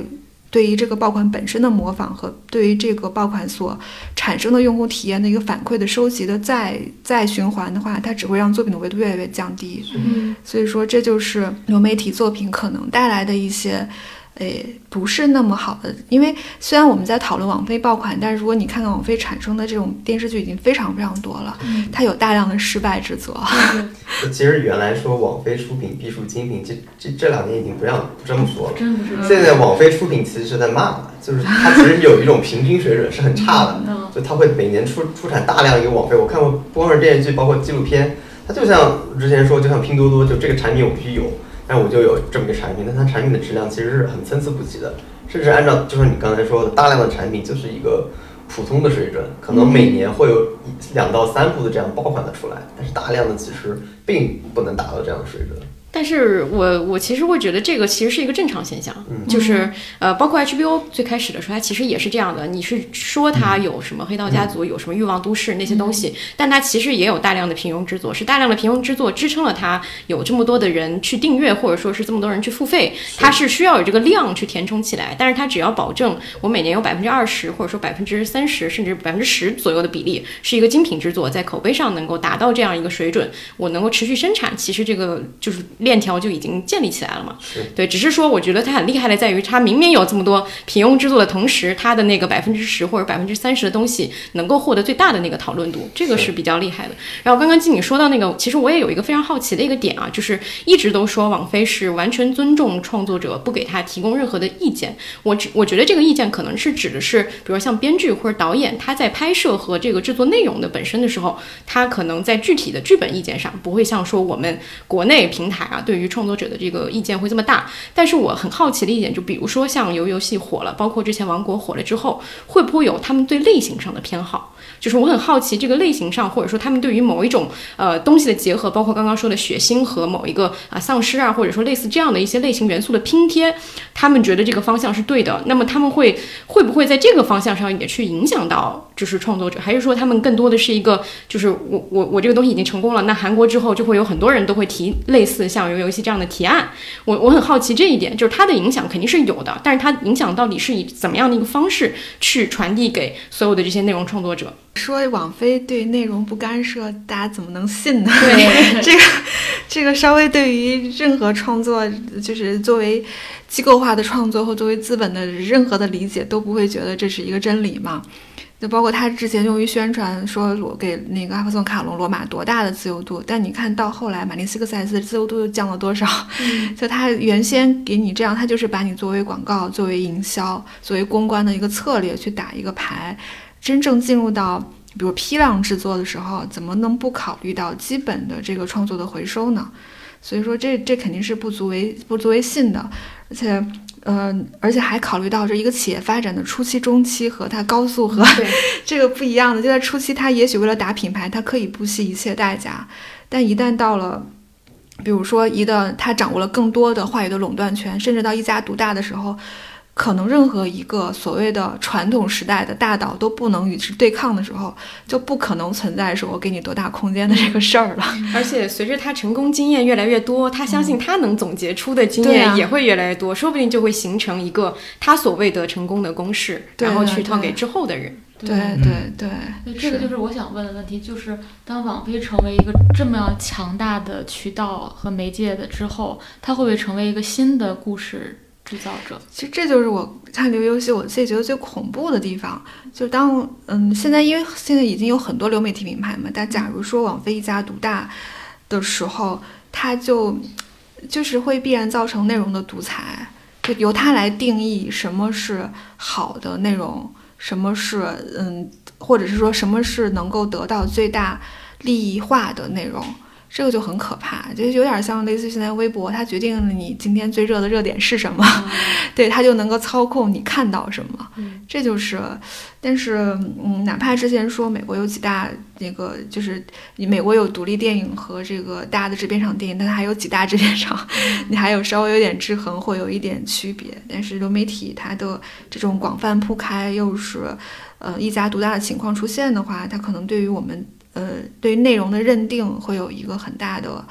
对于这个爆款本身的模仿和对于这个爆款所产生的用户体验的一个反馈的收集的再再循环的话，它只会让作品的维度越来越降低。嗯，所以说这就是流媒体作品可能带来的一些。诶，不是那么好的，因为虽然我们在讨论网飞爆款，但是如果你看看网飞产生的这种电视剧已经非常非常多了，它有大量的失败之作。其实原来说网飞出品必属精品，这这这两年已经不让不这么说了。真不是。现在网飞出品其实是在骂了，就是它其实有一种平均水准是很差的，就它会每年出出产大量一个网飞。我看过不光是电视剧，包括纪录片，它就像之前说，就像拼多多，就这个产品我必须有。那我就有这么一个产品，但它产品的质量其实是很参差不齐的，甚至按照就是你刚才说的，大量的产品就是一个普通的水准，可能每年会有两到三部的这样爆款的出来，但是大量的其实并不能达到这样的水准。但是我我其实会觉得这个其实是一个正常现象，就是呃，包括 HBO 最开始的时候，它其实也是这样的。你是说它有什么黑道家族，有什么欲望都市那些东西，但它其实也有大量的平庸之作，是大量的平庸之作支撑了它有这么多的人去订阅，或者说是这么多人去付费，它是需要有这个量去填充起来。但是它只要保证我每年有百分之二十，或者说百分之三十，甚至百分之十左右的比例是一个精品之作，在口碑上能够达到这样一个水准，我能够持续生产，其实这个就是。链条就已经建立起来了嘛。对，只是说我觉得它很厉害的在于，它明明有这么多平庸之作的同时，它的那个百分之十或者百分之三十的东西能够获得最大的那个讨论度，这个是是比较厉害的。然后刚刚经理说到那个，其实我也有一个非常好奇的一个点啊，就是一直都说网飞是完全尊重创作者，不给他提供任何的意见。我只我觉得这个意见可能是指的是，比如像编剧或者导演，他在拍摄和这个制作内容的本身的时候，他可能在具体的剧本意见上不会像说我们国内平台啊对于创作者的这个意见会这么大。但是我很好奇的一点，就比如说像游游戏火了，包括之前王国火了之后，会不会有他们对类型上的偏好？就是我很好奇这个类型上，或者说他们对于某一种呃东西的结合，包括刚刚说的血腥和某一个啊、丧尸啊，或者说类似这样的一些类型元素的拼贴，他们觉得这个方向是对的。那么他们会会不会在这个方向上也去影响到就是创作者，还是说他们更多的是一个就是我我我这个东西已经成功了，那韩国之后就会有很多人都会提类似像游游戏这样的提案。我我很好奇这一点，就是它的影响肯定是有的，但是它影响到底是以怎么样的一个方式去传递给所有的这些内容创作者？说网飞对内容不干涉，大家怎么能信呢？对 这个这个稍微对于任何创作，就是作为机构化的创作或作为资本的任何的理解，都不会觉得这是一个真理嘛。就包括他之前用于宣传说我给那个阿克松卡隆罗马多大的自由度，但你看到后来马林斯克塞斯的自由度又降了多少？就他原先给你这样，他就是把你作为广告、作为营销、作为公关的一个策略去打一个牌。真正进入到比如批量制作的时候，怎么能不考虑到基本的这个创作的回收呢？所以说这这肯定是不足为不足为信的，而且。呃，而且还考虑到这一个企业发展的初期、中期和它高速和 这个不一样的。就在初期，它也许为了打品牌，它可以不惜一切代价，但一旦到了，比如说一旦它掌握了更多的话语的垄断权，甚至到一家独大的时候，可能任何一个所谓的传统时代的大岛都不能与之对抗的时候，就不可能存在说我给你多大空间的这个事儿了。而且随着他成功经验越来越多，他相信他能总结出的经验也会越来越多，说不定就会形成一个他所谓的成功的公式，对然后去套给之后的人。对对对，对，这个就是我想问的问题，就是当网飞成为一个这么样强大的渠道和媒介的之后，它会不会成为一个新的故事制造者？其实这就是我看流游戏我自己觉得最恐怖的地方，就当嗯，现在因为现在已经有很多流媒体品牌嘛，但假如说网飞一家独大的时候，它就就是会必然造成内容的独裁，就由它来定义什么是好的内容，什么是嗯，或者是说什么是能够得到最大利益化的内容。这个就很可怕，就有点像类似于现在微博，它决定了你今天最热的热点是什么，对，它就能够操控你看到什么。嗯这就是，但是嗯，哪怕之前说美国有几大那个，就是你美国有独立电影和这个大的制片厂电影，但它还有几大制片厂，你还有稍微有点制衡，会有一点区别。但是流媒体它的这种广泛铺开，又是呃一家独大的情况出现的话，它可能对于我们呃对内容的认定会有一个很大的。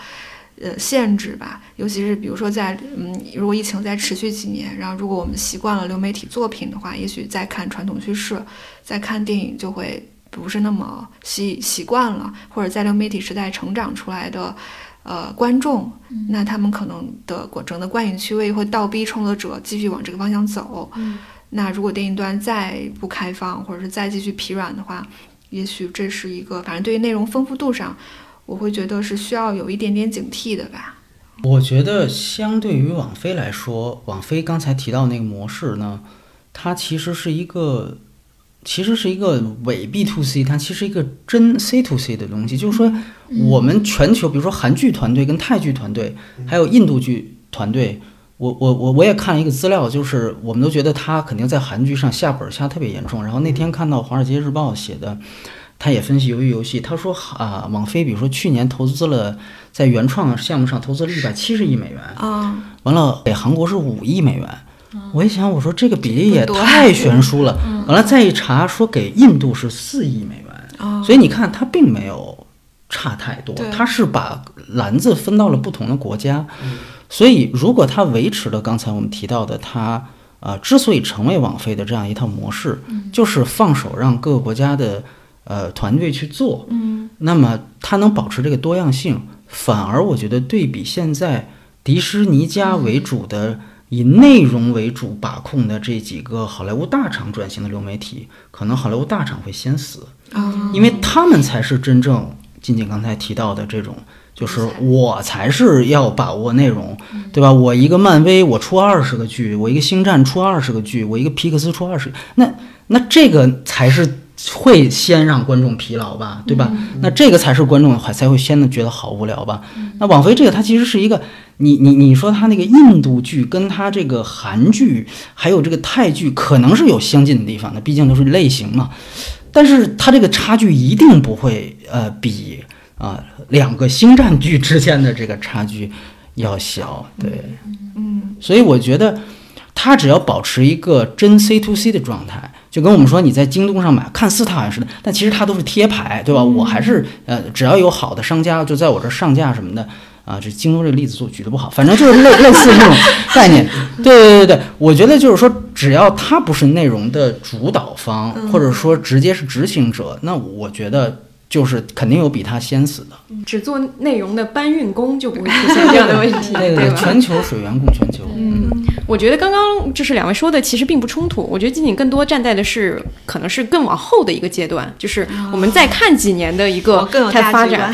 呃，限制吧，尤其是比如说在嗯，如果疫情再持续几年，然后如果我们习惯了流媒体作品的话，也许再看传统叙事，再看电影就会不是那么习习惯了，或者在流媒体时代成长出来的呃观众，那他们可能的整个观影趣味会倒逼创作者继续往这个方向走。嗯那如果电影端再不开放，或者是再继续疲软的话，也许这是一个，反正对于内容丰富度上。我会觉得是需要有一点点警惕的吧。我觉得相对于网飞来说，网飞刚才提到那个模式呢，它其实是一个，其实是一个伪 B to C，它其实一个真 C to C 的东西。就是说，我们全球，比如说韩剧团队跟泰剧团队，还有印度剧团队，我我我我也看了一个资料，就是我们都觉得他肯定在韩剧上下本下特别严重。然后那天看到《华尔街日报》写的。他也分析鱿鱼游戏，他说啊，网飞比如说去年投资了在原创项目上投资了一百七十亿美元，啊，完了给韩国是五亿美元。我一想，我说这个比例也太悬殊了。完了再一查，说给印度是四亿美元，啊，所以你看他并没有差太多对，它是把篮子分到了不同的国家。嗯所以如果它维持了刚才我们提到的它。呃，之所以成为网飞的这样一套模式，就是放手让各个国家的呃团队去做，嗯那么它能保持这个多样性，反而我觉得对比现在迪士尼家为主的、以内容为主把控的这几个好莱坞大厂转型的流媒体，可能好莱坞大厂会先死，啊，因为他们才是真正仅仅刚才提到的这种。就是我才是要把握内容，对吧？我一个漫威，我出二十个剧；我一个星战出二十个剧；我一个皮克斯出二十，那那这个才是会先让观众疲劳吧，对吧？那这个才是观众还才会先的觉得好无聊吧？那网飞这个它其实是一个，你你你说它那个印度剧跟它这个韩剧还有这个泰剧可能是有相近的地方的，毕竟都是类型嘛，但是它这个差距一定不会呃比。啊，两个星战剧之间的这个差距要小，对，嗯，所以我觉得他只要保持一个真 C to C 的状态，就跟我们说你在京东上买，看似它好像是的，但其实它都是贴牌，对吧？我还是呃，只要有好的商家就在我这上架什么的啊，这京东这个例子做举的不好，反正就是类类似这种概念，对对对对，我觉得就是说，只要它不是内容的主导方，或者说直接是执行者，那我觉得。就是肯定有比他先死的，只做内容的搬运工就不会出现 这样的问题，对对？全球水源供全球。嗯，我觉得刚刚就是两位说的其实并不冲突。我觉得仅仅更多站在的是可能是更往后的一个阶段，就是我们再看几年的一个它发展，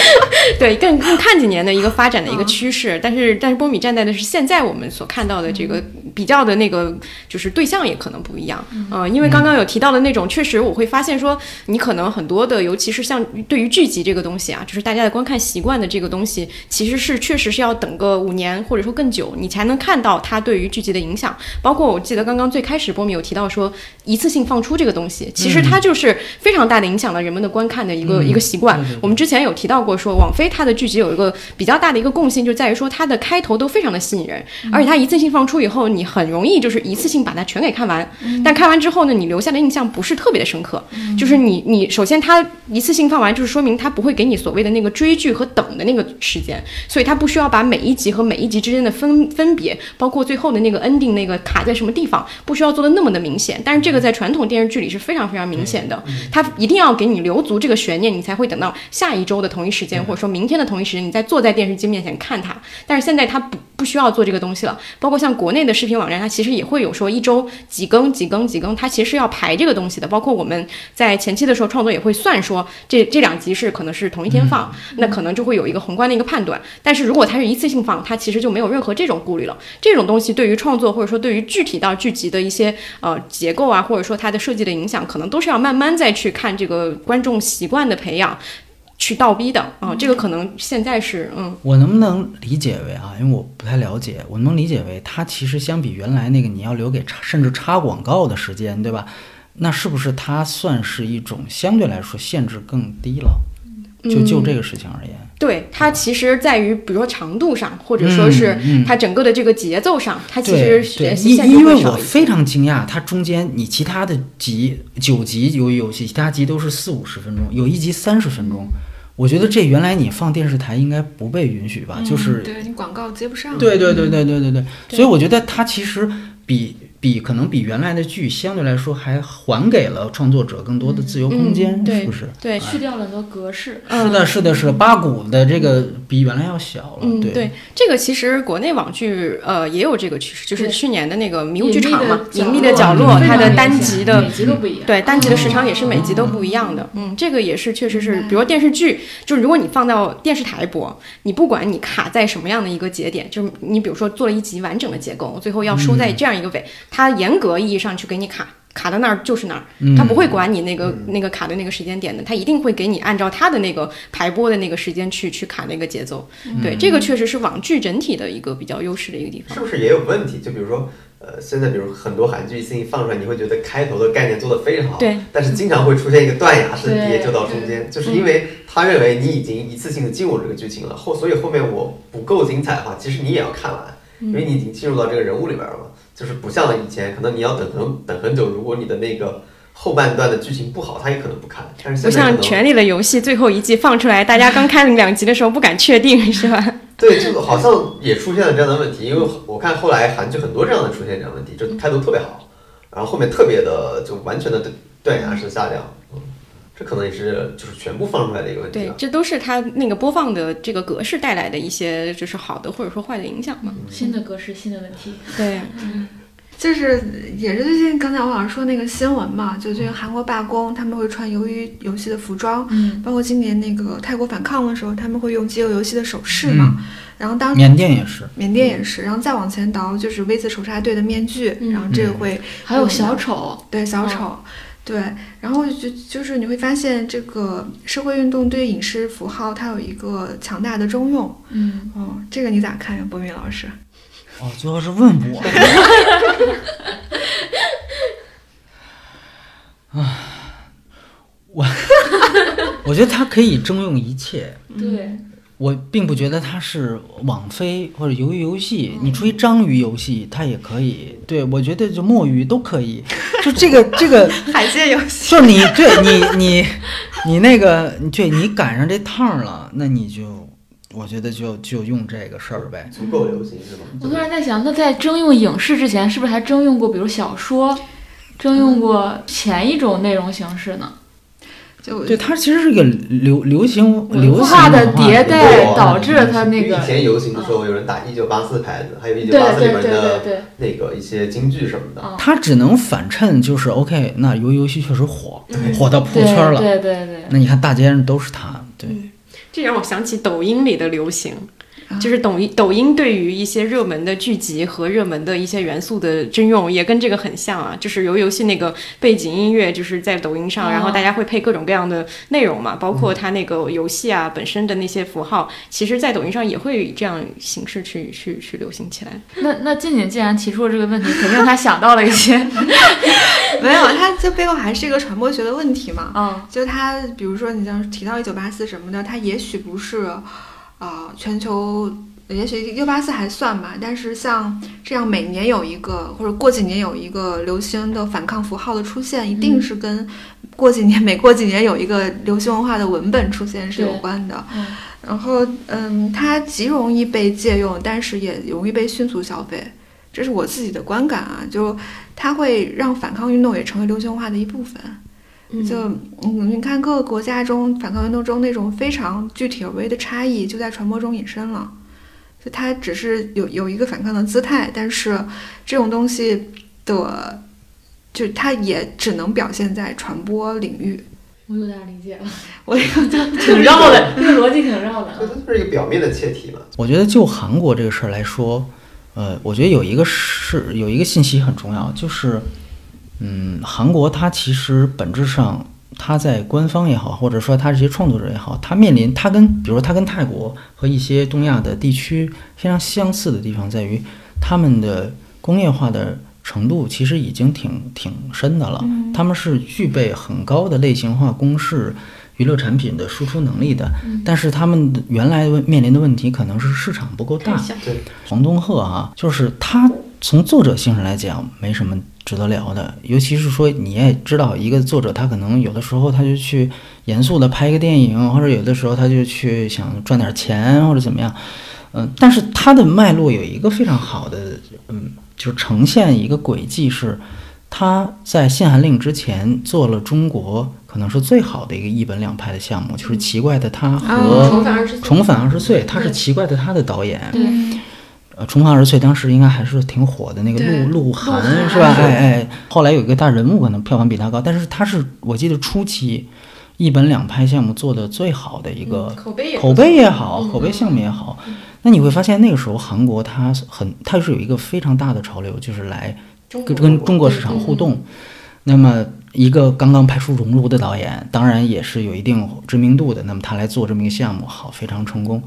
对，更更看几年的一个发展的一个趋势。但是但是波米站在的是现在我们所看到的这个比较的那个就是对象也可能不一样。嗯，因为刚刚有提到的那种，确实我会发现说你可能很多的尤其。是像对于剧集这个东西啊，就是大家的观看习惯的这个东西，其实是确实是要等个五年或者说更久，你才能看到它对于剧集的影响。包括我记得刚刚最开始波米有提到说一次性放出这个东西，其实它就是非常大的影响了人们的观看的一个一个习惯。我们之前有提到过说网飞它的剧集有一个比较大的一个共性，就在于说它的开头都非常的吸引人，而且它一次性放出以后，你很容易就是一次性把它全给看完。但看完之后呢，你留下的印象不是特别的深刻，就是你你首先它一。一次性放完，就是说明它不会给你所谓的那个追剧和等的那个时间，所以它不需要把每一集和每一集之间的分分别，包括最后的那个 ending 那个卡在什么地方，不需要做的那么的明显。但是这个在传统电视剧里是非常非常明显的，它一定要给你留足这个悬念，你才会等到下一周的同一时间，或者说明天的同一时间，你再坐在电视机面前看它。但是现在它不不需要做这个东西了，包括像国内的视频网站，它其实也会有说一周几更几更几更，它其实是要排这个东西的。包括我们在前期的时候创作也会算说。这这两集是可能是同一天放，那可能就会有一个宏观的一个判断。但是如果它是一次性放，它其实就没有任何这种顾虑了。这种东西对于创作或者说对于具体到剧集的一些呃结构啊，或者说它的设计的影响，可能都是要慢慢再去看这个观众习惯的培养，去倒逼的啊。这个可能现在是嗯，我能不能理解为啊？因为我不太了解，我能理解为它其实相比原来那个你要留给插甚至插广告的时间，对吧？那是不是它算是一种相对来说限制更低了？就就这个事情而言，对它其实在于，比如说长度上，或者说是它整个的这个节奏上，它其实因因为我非常惊讶，它中间你其他的集九集由于游戏，其他集都是四五十分钟，有一集三十分钟，我觉得这原来你放电视台应该不被允许吧？就是对你广告接不上。对对对对对对对，所以我觉得它其实比。比可能比原来的剧相对来说还还给了创作者更多的自由空间，是不是？对，去掉了很多格式。是的，是的，是的。八股的这个比原来要小了。嗯，对，这个其实国内网剧呃也有这个趋势，就是去年的那个迷雾剧场嘛，隐秘的角落，它的单集的每集都不一样。对，单集的时长也是每集都不一样的。嗯，这个也是确实是，比如电视剧，就是如果你放到电视台播，你不管你卡在什么样的一个节点，就是你比如说做了一集完整的结构，最后要收在这样一个尾。它严格意义上去给你卡卡到那儿就是那儿，他不会管你那个那个卡的那个时间点的，他一定会给你按照他的那个排播的那个时间去去卡那个节奏。对，这个确实是网剧整体的一个比较优势的一个地方。是不是也有问题？就比如说，呃，现在比如很多韩剧新放出来，你会觉得开头的概念做得非常好，对，但是经常会出现一个断崖式的跌，就到中间，就是因为他认为你已经一次性的进入这个剧情了，后所以后面我不够精彩的话，其实你也要看完，因为你已经进入到这个人物里边了嘛。就是不像以前，可能你要等很等很久。如果你的那个后半段的剧情不好，他也可能不看。但是不像《权力的游戏》最后一季放出来，大家刚看两集的时候不敢确定，是吧？对，就好像也出现了这样的问题。因为我看后来韩剧很多这样的出现这样问题，就开头特别好，然后后面特别的就完全的断崖式下降。嗯，这可能也是就是全部放出来的一个问题对啊，。这都是它那个播放的这个格式带来的一些就是好的或者说坏的影响嘛。新的格式，新的问题。对，就是也是最近刚才我好像说那个新闻嘛，就最近韩国罢工，他们会穿鱿鱼游戏的服装，嗯，包括今年那个泰国反抗的时候，他们会用饥饿游戏的手势嘛，然后当缅甸也是，缅甸也是，然后再往前倒就是 V 字仇杀队的面具，嗯。然后这个会还有小丑，对小丑，对，然后就就是你会发现这个社会运动对于影视符号它有一个强大的中用，嗯，哦，这个你咋看呀，博明老师？哦，最后是问我，啊，我 我觉得它可以征用一切。对，我并不觉得它是网飞或者鱿鱼游戏，你出一章鱼游戏它也可以。对我觉得就墨鱼都可以，就这个这个海鲜游戏，就你对你 你你那个对你赶上这趟了，那你就我觉得就就用这个事儿呗。足够流行是吧？我突然在想，那在征用影视之前，是不是还征用过，比如小说，征用过前一种内容形式呢？就对，它其实是个流流行文流行化的迭代导致了它那个以前游行的时候，有人打一九八四牌子，还有一九八四里对对对面的对，那个一些京剧什么的。嗯它只能反衬，就是 OK，那游游戏确实火，火到破对圈了。对对对，那你看大街上都是它，对，这让我想起抖音里的流行。啊就是抖音，抖音对于一些热门的剧集和热门的一些元素的征用，也跟这个很像啊。就是游游戏那个背景音乐，就是在抖音上，哦然后大家会配各种各样的内容嘛，包括它那个游戏啊本身的那些符号，其实，在抖音上也会以这样形式去去去流行起来。那那静静既然提出了这个问题，肯定他想到了一些，没有，他这背后还是一个传播学的问题嘛。嗯就他，比如说你像提到一九八四什么的，他也许不是，啊、全球，也许一九八四还算吧，但是像这样每年有一个或者过几年有一个流行的反抗符号的出现，一定是跟过几年每过几年有一个流行文化的文本出现是有关的。嗯然后，嗯，它极容易被借用，但是也容易被迅速消费，这是我自己的观感啊。就它会让反抗运动也成为流行文化的一部分。就嗯，你看各个国家中反抗运动中那种非常具体而微的差异，就在传播中隐身了。就它只是有有一个反抗的姿态，但是这种东西的，就它也只能表现在传播领域。我有点理解了，我挺绕的，这个逻辑挺绕的。这它就是一个表面的切题嘛。我觉得就韩国这个事儿来说，呃，我觉得有一个是有一个信息很重要，就是，嗯，韩国它其实本质上，它在官方也好，或者说它这些创作者也好，它面临它跟比如说它跟泰国和一些东亚的地区非常相似的地方在于，他们的工业化的程度其实已经挺挺深的了，他们是具备很高的类型化公式。娱乐产品的输出能力的，但是他们原来面临的问题可能是市场不够大。对，黄东赫啊，就是他从作者性上来讲没什么值得聊的，尤其是说你也知道，一个作者他可能有的时候他就去严肃的拍一个电影，或者有的时候他就去想赚点钱或者怎么样，嗯，但是他的脉络有一个非常好的，嗯，就是呈现一个轨迹是。他在限韩令之前做了中国可能是最好的一个一本两拍的项目，就是《奇怪的他》和重返二十《重返二十岁》，他是《奇怪的他》的导演。重返二十岁》当时应该还是挺火的，那个鹿鹿晗是吧？哎哎，后来有一个大人物，可能票房比他高，但是他是我记得初期一本两拍项目做的最好的一个，口碑也口碑也好，口碑项目也好。那你会发现那个时候韩国它很，它是有一个非常大的潮流，就是来跟跟中国市场互动。那么一个刚刚拍出《熔炉》的导演，当然也是有一定知名度的。那么他来做这么一个项目，好，非常成功。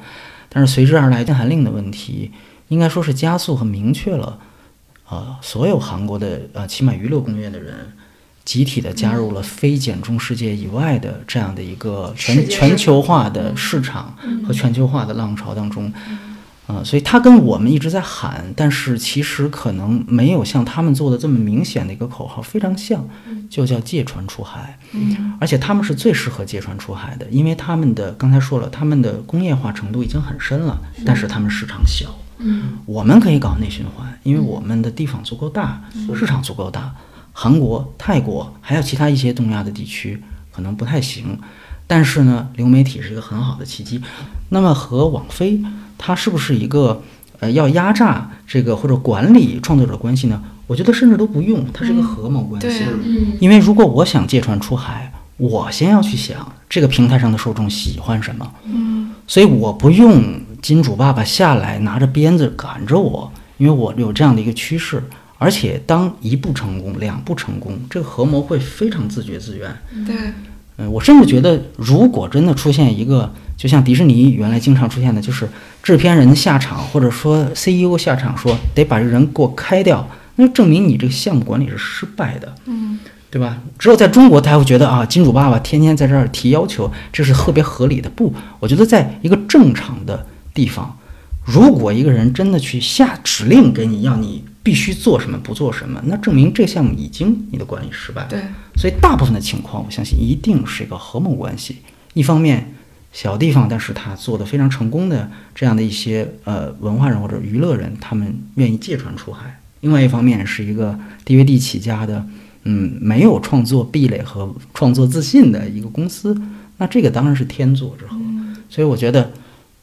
但是随之而来禁韩令的问题，应该说是加速和明确了，呃，所有韩国的呃，起码娱乐工业的人，集体的加入了非减中世界以外的这样的一个全全球化的市场和全球化的浪潮当中。啊、所以他跟我们一直在喊，但是其实可能没有像他们做的这么明显的一个口号，非常像，就叫借船出海。嗯而且他们是最适合借船出海的，因为他们的刚才说了，他们的工业化程度已经很深了，但是他们市场小。嗯我们可以搞内循环，因为我们的地方足够大，市场足够大。韩国、泰国还有其他一些东亚的地区，可能不太行。但是呢，流媒体是一个很好的契机。那么和网飞，它是不是一个呃要压榨这个或者管理创作者关系呢？我觉得甚至都不用，它是一个合谋关系。因为如果我想借船出海，我先要去想这个平台上的受众喜欢什么，嗯所以我不用金主爸爸下来拿着鞭子赶着我，因为我有这样的一个趋势。而且当一步成功，两步成功，这个合谋会非常自觉自愿。对，嗯，我甚至觉得，如果真的出现一个，就像迪士尼原来经常出现的，就是制片人下场，或者说 CEO 下场说得把这人给我开掉，那就证明你这个项目管理是失败的。嗯对吧？只有在中国，他会觉得啊，金主爸爸天天在这儿提要求，这是特别合理的。不，我觉得在一个正常的地方，如果一个人真的去下指令给你，要你必须做什么，不做什么，那证明这个项目已经你的管理失败了。对，所以大部分的情况，我相信一定是一个合谋关系。一方面，小地方，但是他做的非常成功的这样的一些呃文化人或者娱乐人，他们愿意借船出海；另外一方面，是一个 DVD 起家的，嗯，没有创作壁垒和创作自信的一个公司。那这个当然是天作之合。所以我觉得，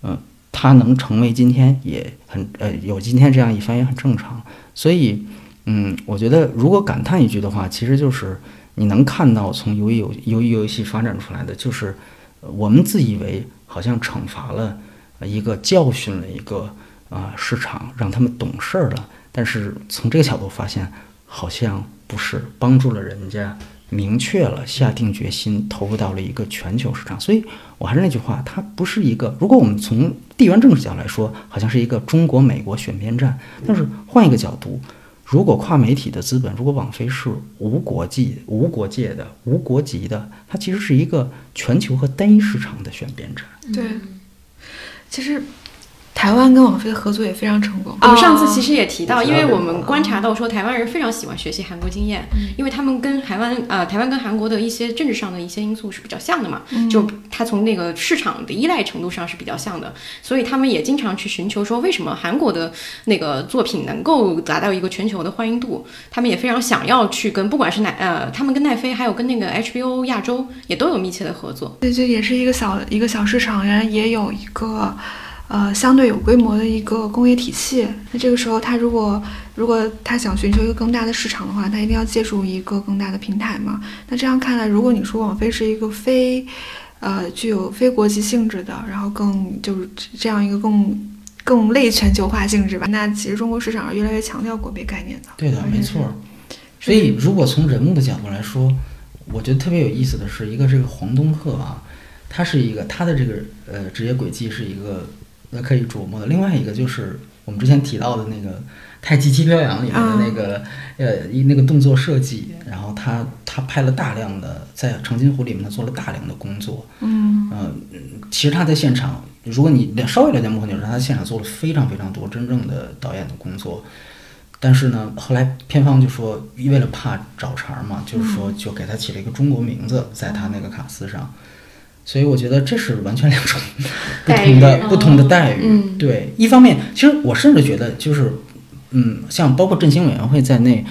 嗯、他能成为今天也很呃有今天这样一番也很正常。所以，嗯，我觉得如果感叹一句的话，其实就是你能看到从鱿鱼游游戏发展出来的，就是我们自以为好像惩罚了一个教训了一个啊、市场，让他们懂事儿了，但是从这个角度发现，好像不是帮助了人家。明确了，下定决心投入到了一个全球市场，所以我还是那句话，它不是一个。如果我们从地缘政治角度来说，好像是一个中国美国选边站，但是换一个角度，如果跨媒体的资本，如果网飞是无国际、无国界的、无国籍的，它其实是一个全球和单一市场的选边站。对，其实台湾跟网飞的合作也非常成功。我们上次其实也提到，因为我们观察到说台湾人非常喜欢学习韩国经验，因为他们跟台湾呃台湾跟韩国的一些政治上的一些因素是比较像的嘛，就他从那个市场的依赖程度上是比较像的，所以他们也经常去寻求说为什么韩国的那个作品能够达到一个全球的欢迎度，他们也非常想要去跟不管是奈呃他们跟奈飞还有跟那个 HBO 亚洲也都有密切的合作。对，这也是一个小一个小市场，然后也有一个呃相对有规模的一个工业体系。那这个时候，他如果如果他想寻求一个更大的市场的话，他一定要借助一个更大的平台嘛。那这样看来，如果你说网飞是一个非呃具有非国际性质的，然后更就是这样一个更更类全球化性质吧，那其实中国市场是越来越强调国别概念的。对的，没错儿。所以，如果从人物的角度来说，我觉得特别有意思的是，一个这个黄东赫啊，他是一个他的这个呃职业轨迹是一个呃可以琢磨的。另外一个就是我们之前提到的那个《太极七飘扬》里面的那个、呃一那个动作设计，然后他他拍了大量的在《长津湖》里面他做了大量的工作，嗯呃，其实他在现场，如果你了稍微了解幕后你就知道他在现场做了非常非常多真正的导演的工作。但是呢，后来片方就说，为了怕找茬儿嘛，就是说就给他起了一个中国名字，在他那个卡司上。所以我觉得这是完全两种不同的不同的待遇。嗯对，一方面，其实我甚至觉得就是，嗯，像包括振兴委员会在内，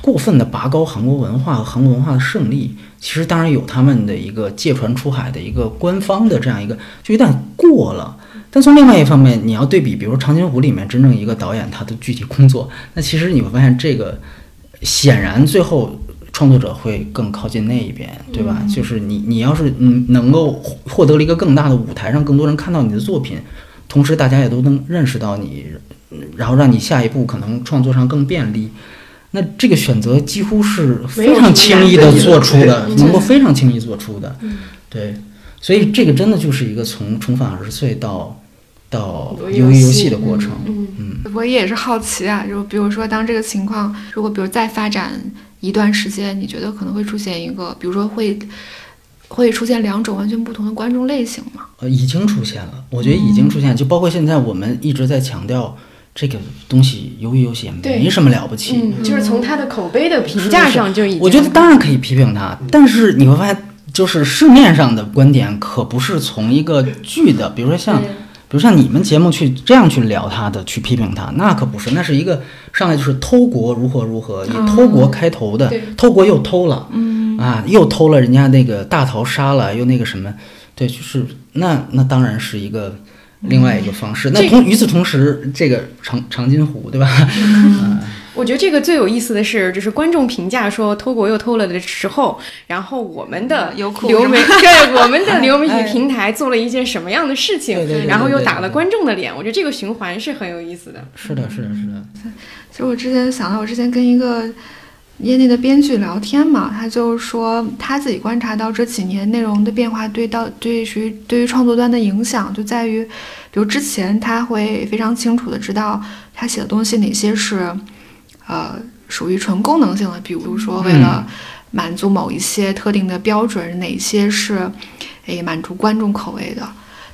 过分的拔高韩国文化和韩国文化的胜利，其实当然有他们的一个借船出海的一个官方的这样一个，就有点过了。但从另外一方面，你要对比，比如说《长津湖》里面真正一个导演他的具体工作，那其实你会发现这个显然最后创作者会更靠近那一边，对吧？就是你你要是嗯能够获获得了一个更大的舞台，让更多人看到你的作品，同时大家也都能认识到你，嗯然后让你下一步可能创作上更便利。那这个选择几乎是非常轻易的做出的，能够非常轻易做出的，对，所以这个真的就是一个从重返二十岁到到游戏鱿鱼游戏的过程，嗯嗯，我也是好奇啊，就比如说，当这个情况如果比如再发展一段时间，你觉得可能会出现一个，比如说会会出现两种完全不同的观众类型吗？呃，已经出现了，我觉得已经出现，就包括现在我们一直在强调这个东西，鱿鱼游戏也没什么了不起，嗯，就是从他的口碑的评价上就已经，我觉得当然可以批评它，但是你会发现，就是市面上的观点可不是从一个剧的，比如说像，比如像你们节目去这样去聊他的，去批评他，那可不是，那是一个上来就是偷国如何如何，以偷国开头的对，偷国又偷了，嗯啊，又偷了人家那个大逃杀了，又那个什么，对，就是那那当然是一个另外一个方式。那同与此同时，这个长长津湖，对吧？我觉得这个最有意思的是，就是观众评价说偷国又偷了的时候，然后我们的优酷流媒 对我们的流媒哎体平台做了一件什么样的事情然后又打了观众的脸。我觉得这个循环是很有意思的。是的，是的，是的。其实我之前想到，我之前跟一个业内的编剧聊天嘛，他就是说他自己观察到这几年内容的变化对到对于对于创作端的影响，就在于，比如之前他会非常清楚的知道他写的东西哪些是，呃，属于纯功能性的，比如说为了满足某一些特定的标准，哪些是，诶满足观众口味的。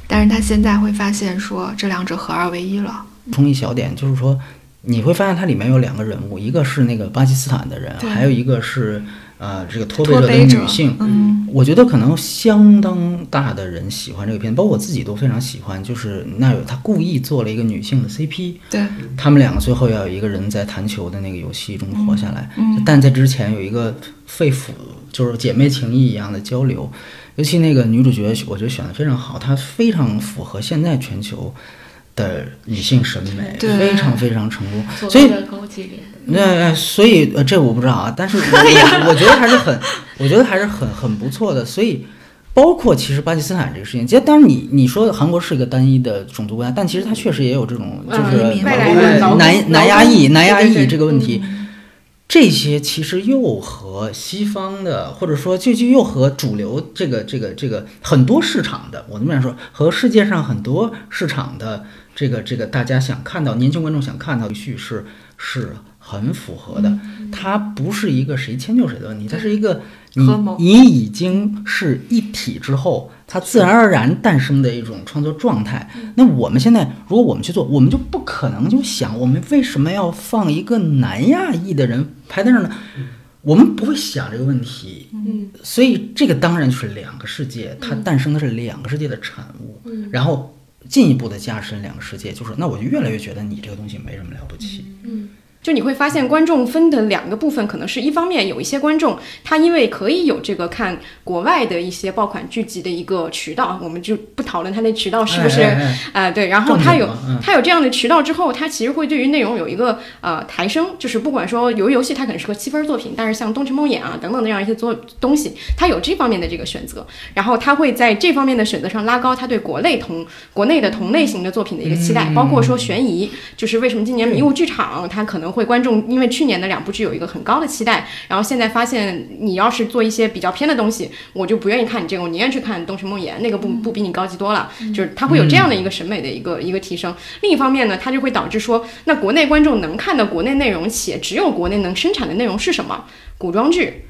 但是他现在会发现说，这两者合二为一了。补充一小点，就是说，你会发现它里面有两个人物，一个是那个巴基斯坦的人，还有一个是呃这个脱北者的女性。嗯我觉得可能相当大的人喜欢这个片子，包括我自己都非常喜欢。就是那有他故意做了一个女性的 CP，对，他们两个最后要有一个人在弹球的那个游戏中活下来，嗯但在之前有一个肺腑就是姐妹情谊一样的交流。尤其那个女主角，我觉得选的非常好，她非常符合现在全球的女性审美，对非常非常成功。所以。那、所以呃，这我不知道啊，但是我 我我觉得还是很，我觉得还是很很不错的。所以，包括其实巴基斯坦这个事情，其实当然你你说韩国是一个单一的种族国家，但其实它确实也有这种就是嗯移民外哎来的劳男工男压抑、劳工男压抑对对对这个问题。这些其实又和西方的，或者说就就又和主流这个这个这个很多市场的，我这么样说，和世界上很多市场的这个这个大家想看到年轻观众想看到的叙事是很符合的。它不是一个谁迁就谁的问题，它是一个你你已经是一体之后，它自然而然诞生的一种创作状态。那我们现在如果我们去做，我们就不可能就想我们为什么要放一个南亚裔的人排在那儿呢？我们不会想这个问题，嗯，所以这个当然就是两个世界，它诞生的是两个世界的产物，嗯然后进一步的加深两个世界，就是那我就越来越觉得你这个东西没什么了不起，就你会发现，观众分的两个部分，可能是一方面有一些观众，他因为可以有这个看国外的一些爆款剧集的一个渠道，我们就不讨论它那渠道是不是哎哎哎。啊、对，然后他有他有这样的渠道之后，他其实会对于内容有一个呃抬升，就是不管说游游戏它可能是个七分作品，但是像《东城梦魇》啊等等的这样一些作东西，它有这方面的这个选择，然后他会在这方面的选择上拉高他对国内同国内的同类型的作品的一个期待，包括说悬疑，就是为什么今年迷雾剧场它可能会观众因为去年的两部剧有一个很高的期待，然后现在发现你要是做一些比较偏的东西，我就不愿意看你这个，我宁愿去看《东城梦魇》，那个不不比你高级多了，就是它会有这样的一个审美的一个一个提升。另一方面呢，它就会导致说，那国内观众能看的国内内容，且只有国内能生产的内容是什么？古装剧。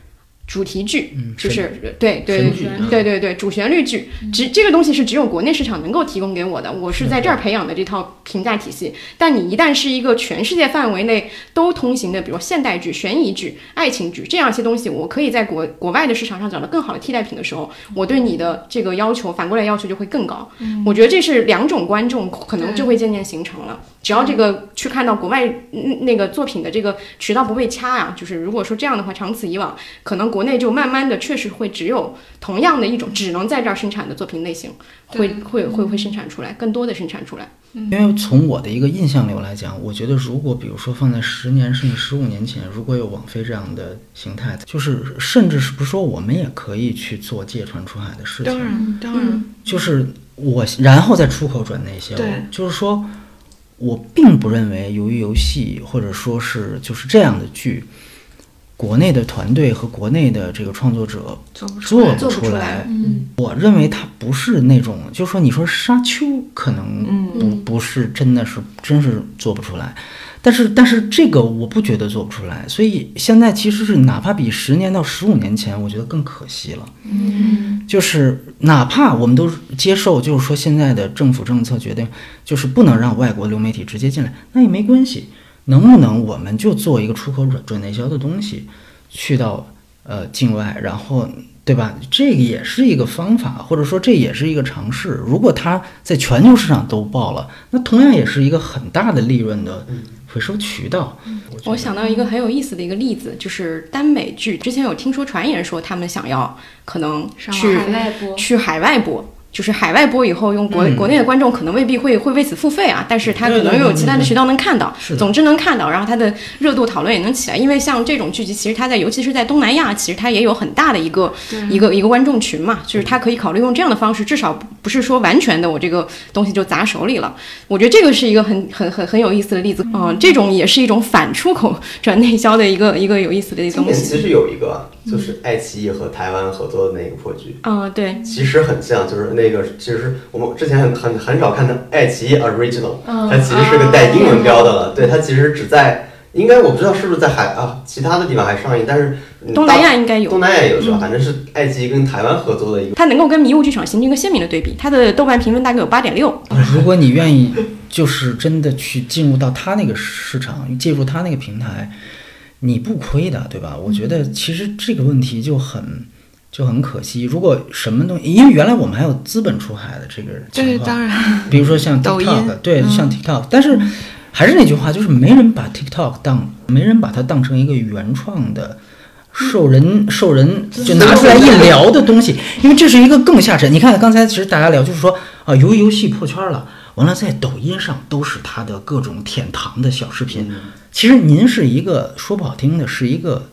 主题剧嗯就是对对对对对对主旋律剧，只这个东西是只有国内市场能够提供给我的，我是在这儿培养的这套评价体系。但你一旦是一个全世界范围内都通行的，比如现代剧、悬疑剧、爱情剧这样一些东西，我可以在国国外的市场上找到更好的替代品的时候，我对你的这个要求反过来要求就会更高。我觉得这是两种观众可能就会渐渐形成了。只要这个去看到国外嗯那个作品的这个渠道不被掐呀、就是如果说这样的话，长此以往，可能国内就慢慢的确实会只有同样的一种只能在这儿生产的作品类型，会会会会生产出来，更多的生产出来。因为从我的一个印象流来讲，我觉得如果比如说放在十年甚至十五年前，如果有网飞这样的形态，就是甚至是不是说我们也可以去做借船出海的事情？当然，当然，就是我然后再出口转内销对，就是说我并不认为由于游戏或者说是就是这样的剧，国内的团队和国内的这个创作者做不出来。做不出来来。嗯，我认为它不是那种，就说你说沙丘可能嗯不不是真的是真是做不出来，但是但是这个我不觉得做不出来，所以现在其实是哪怕比十年到十五年前，我觉得更可惜了。嗯，就是哪怕我们都接受，就是说现在的政府政策决定，就是不能让外国流媒体直接进来，那也没关系。能不能我们就做一个出口转转内销的东西，去到呃境外，然后对吧？这个也是一个方法，或者说这也是一个尝试。如果它在全球市场都爆了，那同样也是一个很大的利润的回收渠道。我我想到一个很有意思的一个例子，就是耽美剧。之前有听说传言说他们想要可能上去海外播，去海外播，就是海外播以后用国、嗯国内的观众可能未必会会为此付费啊，但是他可能又有其他的渠道能看到，总之能看到，然后它的热度讨论也能起来。因为像这种剧集，其实它在尤其是在东南亚，其实它也有很大的一个一个一个观众群嘛，就是它可以考虑用这样的方式，至少不不是说完全的我这个东西就砸手里了。我觉得这个是一个很很很很有意思的例子，嗯、这种也是一种反出口转内销的一个一个有意思的一个东西。其实有一个，就是爱奇艺和台湾合作的那个破剧，嗯、对，其实很像，就是那个其实我们之前很很很少看的爱奇艺 Original，嗯它其实是个带英文标的了。对，它其实只在应该我不知道是不是在海啊其他的地方还上映，但是嗯东南亚应该有。东南亚也有是吧？反正是爱奇艺跟台湾合作的一个。它能够跟迷雾剧场形成一个鲜明的对比，它的豆瓣评分大概有八点六，如果你愿意，就是真的去进入到它那个市场，介入它那个平台，你不亏的，对吧？我觉得其实这个问题就很就很可惜。如果什么东西，因为原来我们还有资本出海的这个对，情况，当然，比如说像 TikTok，对，嗯像 TikTok，但是还是那句话，就是没人把 TikTok 当，没人把它当成一个原创的。受人受人就拿出来一聊的东西，因为这是一个更下沉。你看刚才其实大家聊就是说啊，由于游戏破圈了，完了在抖音上都是他的各种舔糖的小视频。其实您是一个说不好听的，是一个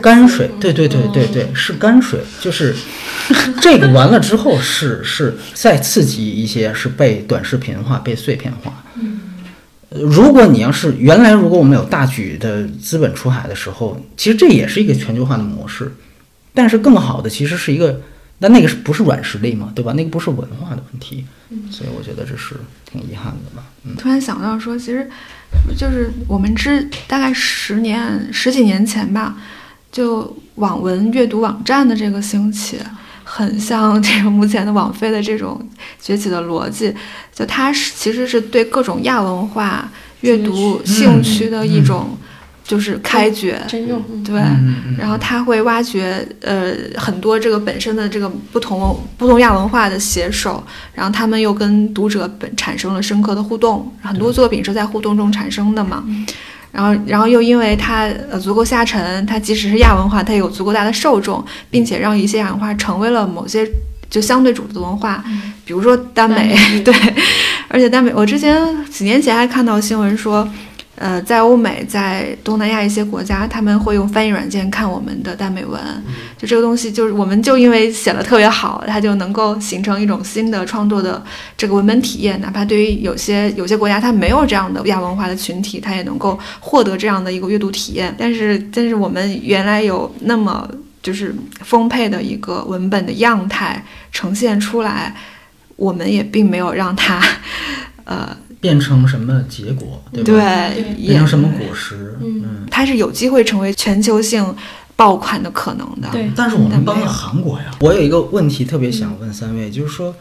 泔水，对对对对对，是泔水，就是 这个完了之后是是再刺激一些，是被短视频化、被碎片化。呃如果你要是原来如果我们有大举的资本出海的时候，其实这也是一个全球化的模式，但是更好的其实是一个，那那个是不是软实力嘛，对吧？那个不是文化的问题，所以我觉得这是挺遗憾的吧。嗯，突然想到说，其实就是我们之大概十年十几年前吧，就网文阅读网站的这个兴起，很像这个目前的网飞的这种崛起的逻辑。就它是其实是对各种亚文化阅读兴趣的一种就是开掘。真用。嗯对，然后他会挖掘呃很多这个本身的这个不同不同亚文化的写手，然后他们又跟读者本产生了深刻的互动，很多作品是在互动中产生的嘛。然后，然后又因为它呃足够下沉，它即使是亚文化，它也有足够大的受众，并且让一些亚文化成为了某些就相对主流的文化，比如说耽美，耽美 对，而且耽美，我之前几年前还看到新闻说，呃，在欧美，在东南亚一些国家，他们会用翻译软件看我们的耽美文，就这个东西，就是我们就因为写的特别好，它就能够形成一种新的创作的这个文本体验，哪怕对于有些有些国家它没有这样的亚文化的群体，它也能够获得这样的一个阅读体验。但是，但是我们原来有那么就是丰沛的一个文本的样态呈现出来，我们也并没有让它，呃，变成什么结果，对吧？对，变成什么果实？嗯。它是有机会成为全球性爆款的可能的。对但是我们帮了韩国呀。我有一个问题特别想问三位，就是说，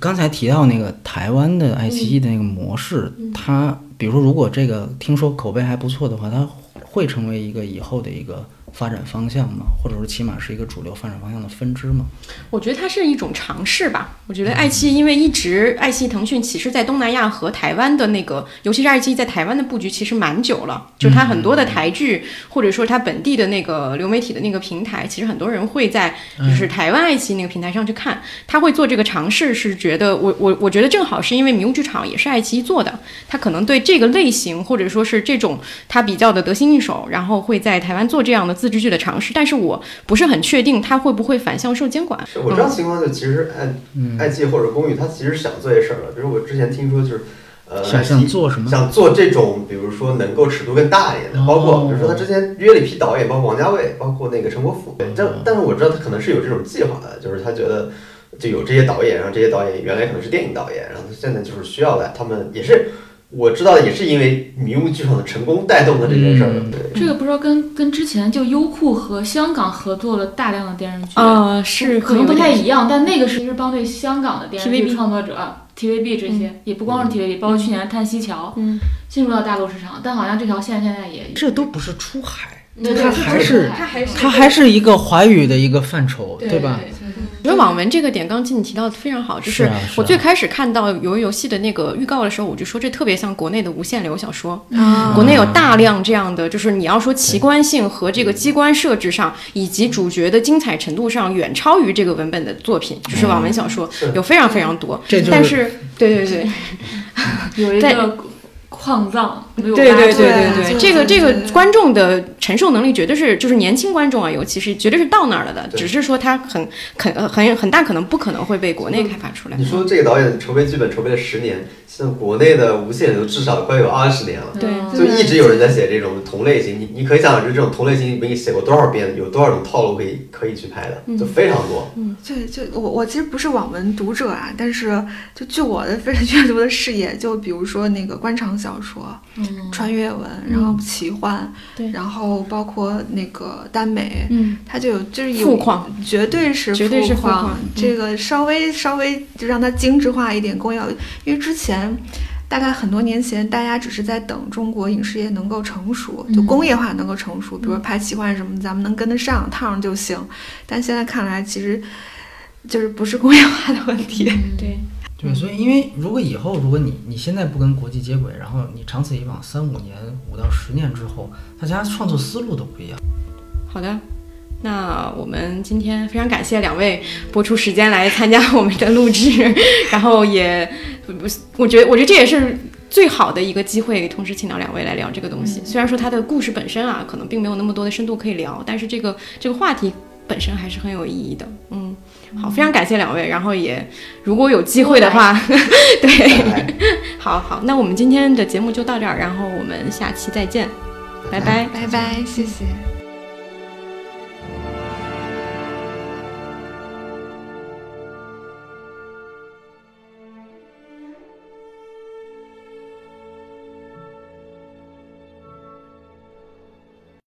刚才提到那个台湾的爱奇艺的那个模式，它比如说如果这个听说口碑还不错的话，它会成为一个以后的一个发展方向吗？或者说起码是一个主流发展方向的分支吗？我觉得它是一种尝试吧。我觉得爱奇艺因为一直爱奇艺、腾讯其实在东南亚和台湾的那个，尤其是爱奇艺在台湾的布局其实蛮久了，就是它很多的台剧或者说它本地的那个流媒体的那个平台，其实很多人会在就是台湾爱奇艺那个平台上去看。他会做这个尝试，是觉得我我我觉得正好是因为迷雾剧场也是爱奇艺做的，他可能对这个类型或者说是这种他比较的得心应手，然后会在台湾做这样的自制剧的尝试。但是我不是很确定他会不会反向受监管。是我知道情况就其实爱爱奇艺或者公寓，它其实想做这事儿了。比如我之前听说就是，呃，想想做什么？想做这种，比如说能够尺度更大一点的，哦包括比如说他之前约了一批导演，包括王家卫，包括那个陈国富。但但是我知道他可能是有这种计划的，就是他觉得就有这些导演，然后这些导演原来可能是电影导演，然后他现在就是需要来，他们也是我知道的，也是因为迷雾剧场的成功带动的这件事儿。嗯。对，这个不知道跟跟之前就优酷和香港合作了大量的电视剧，呃，是可能不太一样，但那个是是帮对香港的电视剧创作者 TVB 这些，也不光是 TVB，包括去年《叹息桥》嗯，进入到大陆市场，但好像这条线现在也这都不是出海，它还是它还是它还是一个华语的一个范畴，对吧？我觉得网文这个点，刚进你提到的非常好，就是我最开始看到鱿鱼游戏的那个预告的时候，我就说这特别像国内的无限流小说。啊国内有大量这样的，就是你要说奇观性和这个机关设置上，以及主角的精彩程度上，远超于这个文本的作品，就是网文小说有非常非常多。这就是但是，对对对，在有一个矿藏对对对对对，这个这个观众的承受能力绝对是，就是年轻观众啊，尤其是绝对是到那儿了的，只是说他很很呃很很大可能不可能会被国内开发出来。你说这个导演筹备剧本筹备了十年，像国内的无限流至少快有二十年了。对就一直有人在写这种同类型，你你可以想，就这种同类型，你给你写过多少遍，有多少种套路可以可以去拍的，就非常多。对，就我我其实不是网文读者啊，但是就据我的非常阅读的视野，就比如说那个官场小说、嗯。穿越文，然后奇幻，对。然后包括那个耽美，嗯，它就有就是有绝对是绝对是富矿这个稍微稍微就让它精致化一点工业，因为之前。大概很多年前，大家只是在等中国影视业能够成熟，就嗯工业化能够成熟，比如说拍奇幻什么，咱们能跟得上，趟上就行。但现在看来，其实就是不是工业化的问题。对，对，所以因为如果以后如果你你现在不跟国际接轨，然后你长此以往，三五年、五到十年之后，大家创作思路都不一样。好的。那我们今天非常感谢两位播出时间来参加我们的录制，然后也不是，我觉得我觉得这也是最好的一个机会，同时请到两位来聊这个东西。虽然说它的故事本身啊，可能并没有那么多的深度可以聊，但是这个这个话题本身还是很有意义的。嗯，好，非常感谢两位，然后也如果有机会的话，对，好好，那我们今天的节目就到这儿，然后我们下期再见，拜拜。拜拜，谢谢。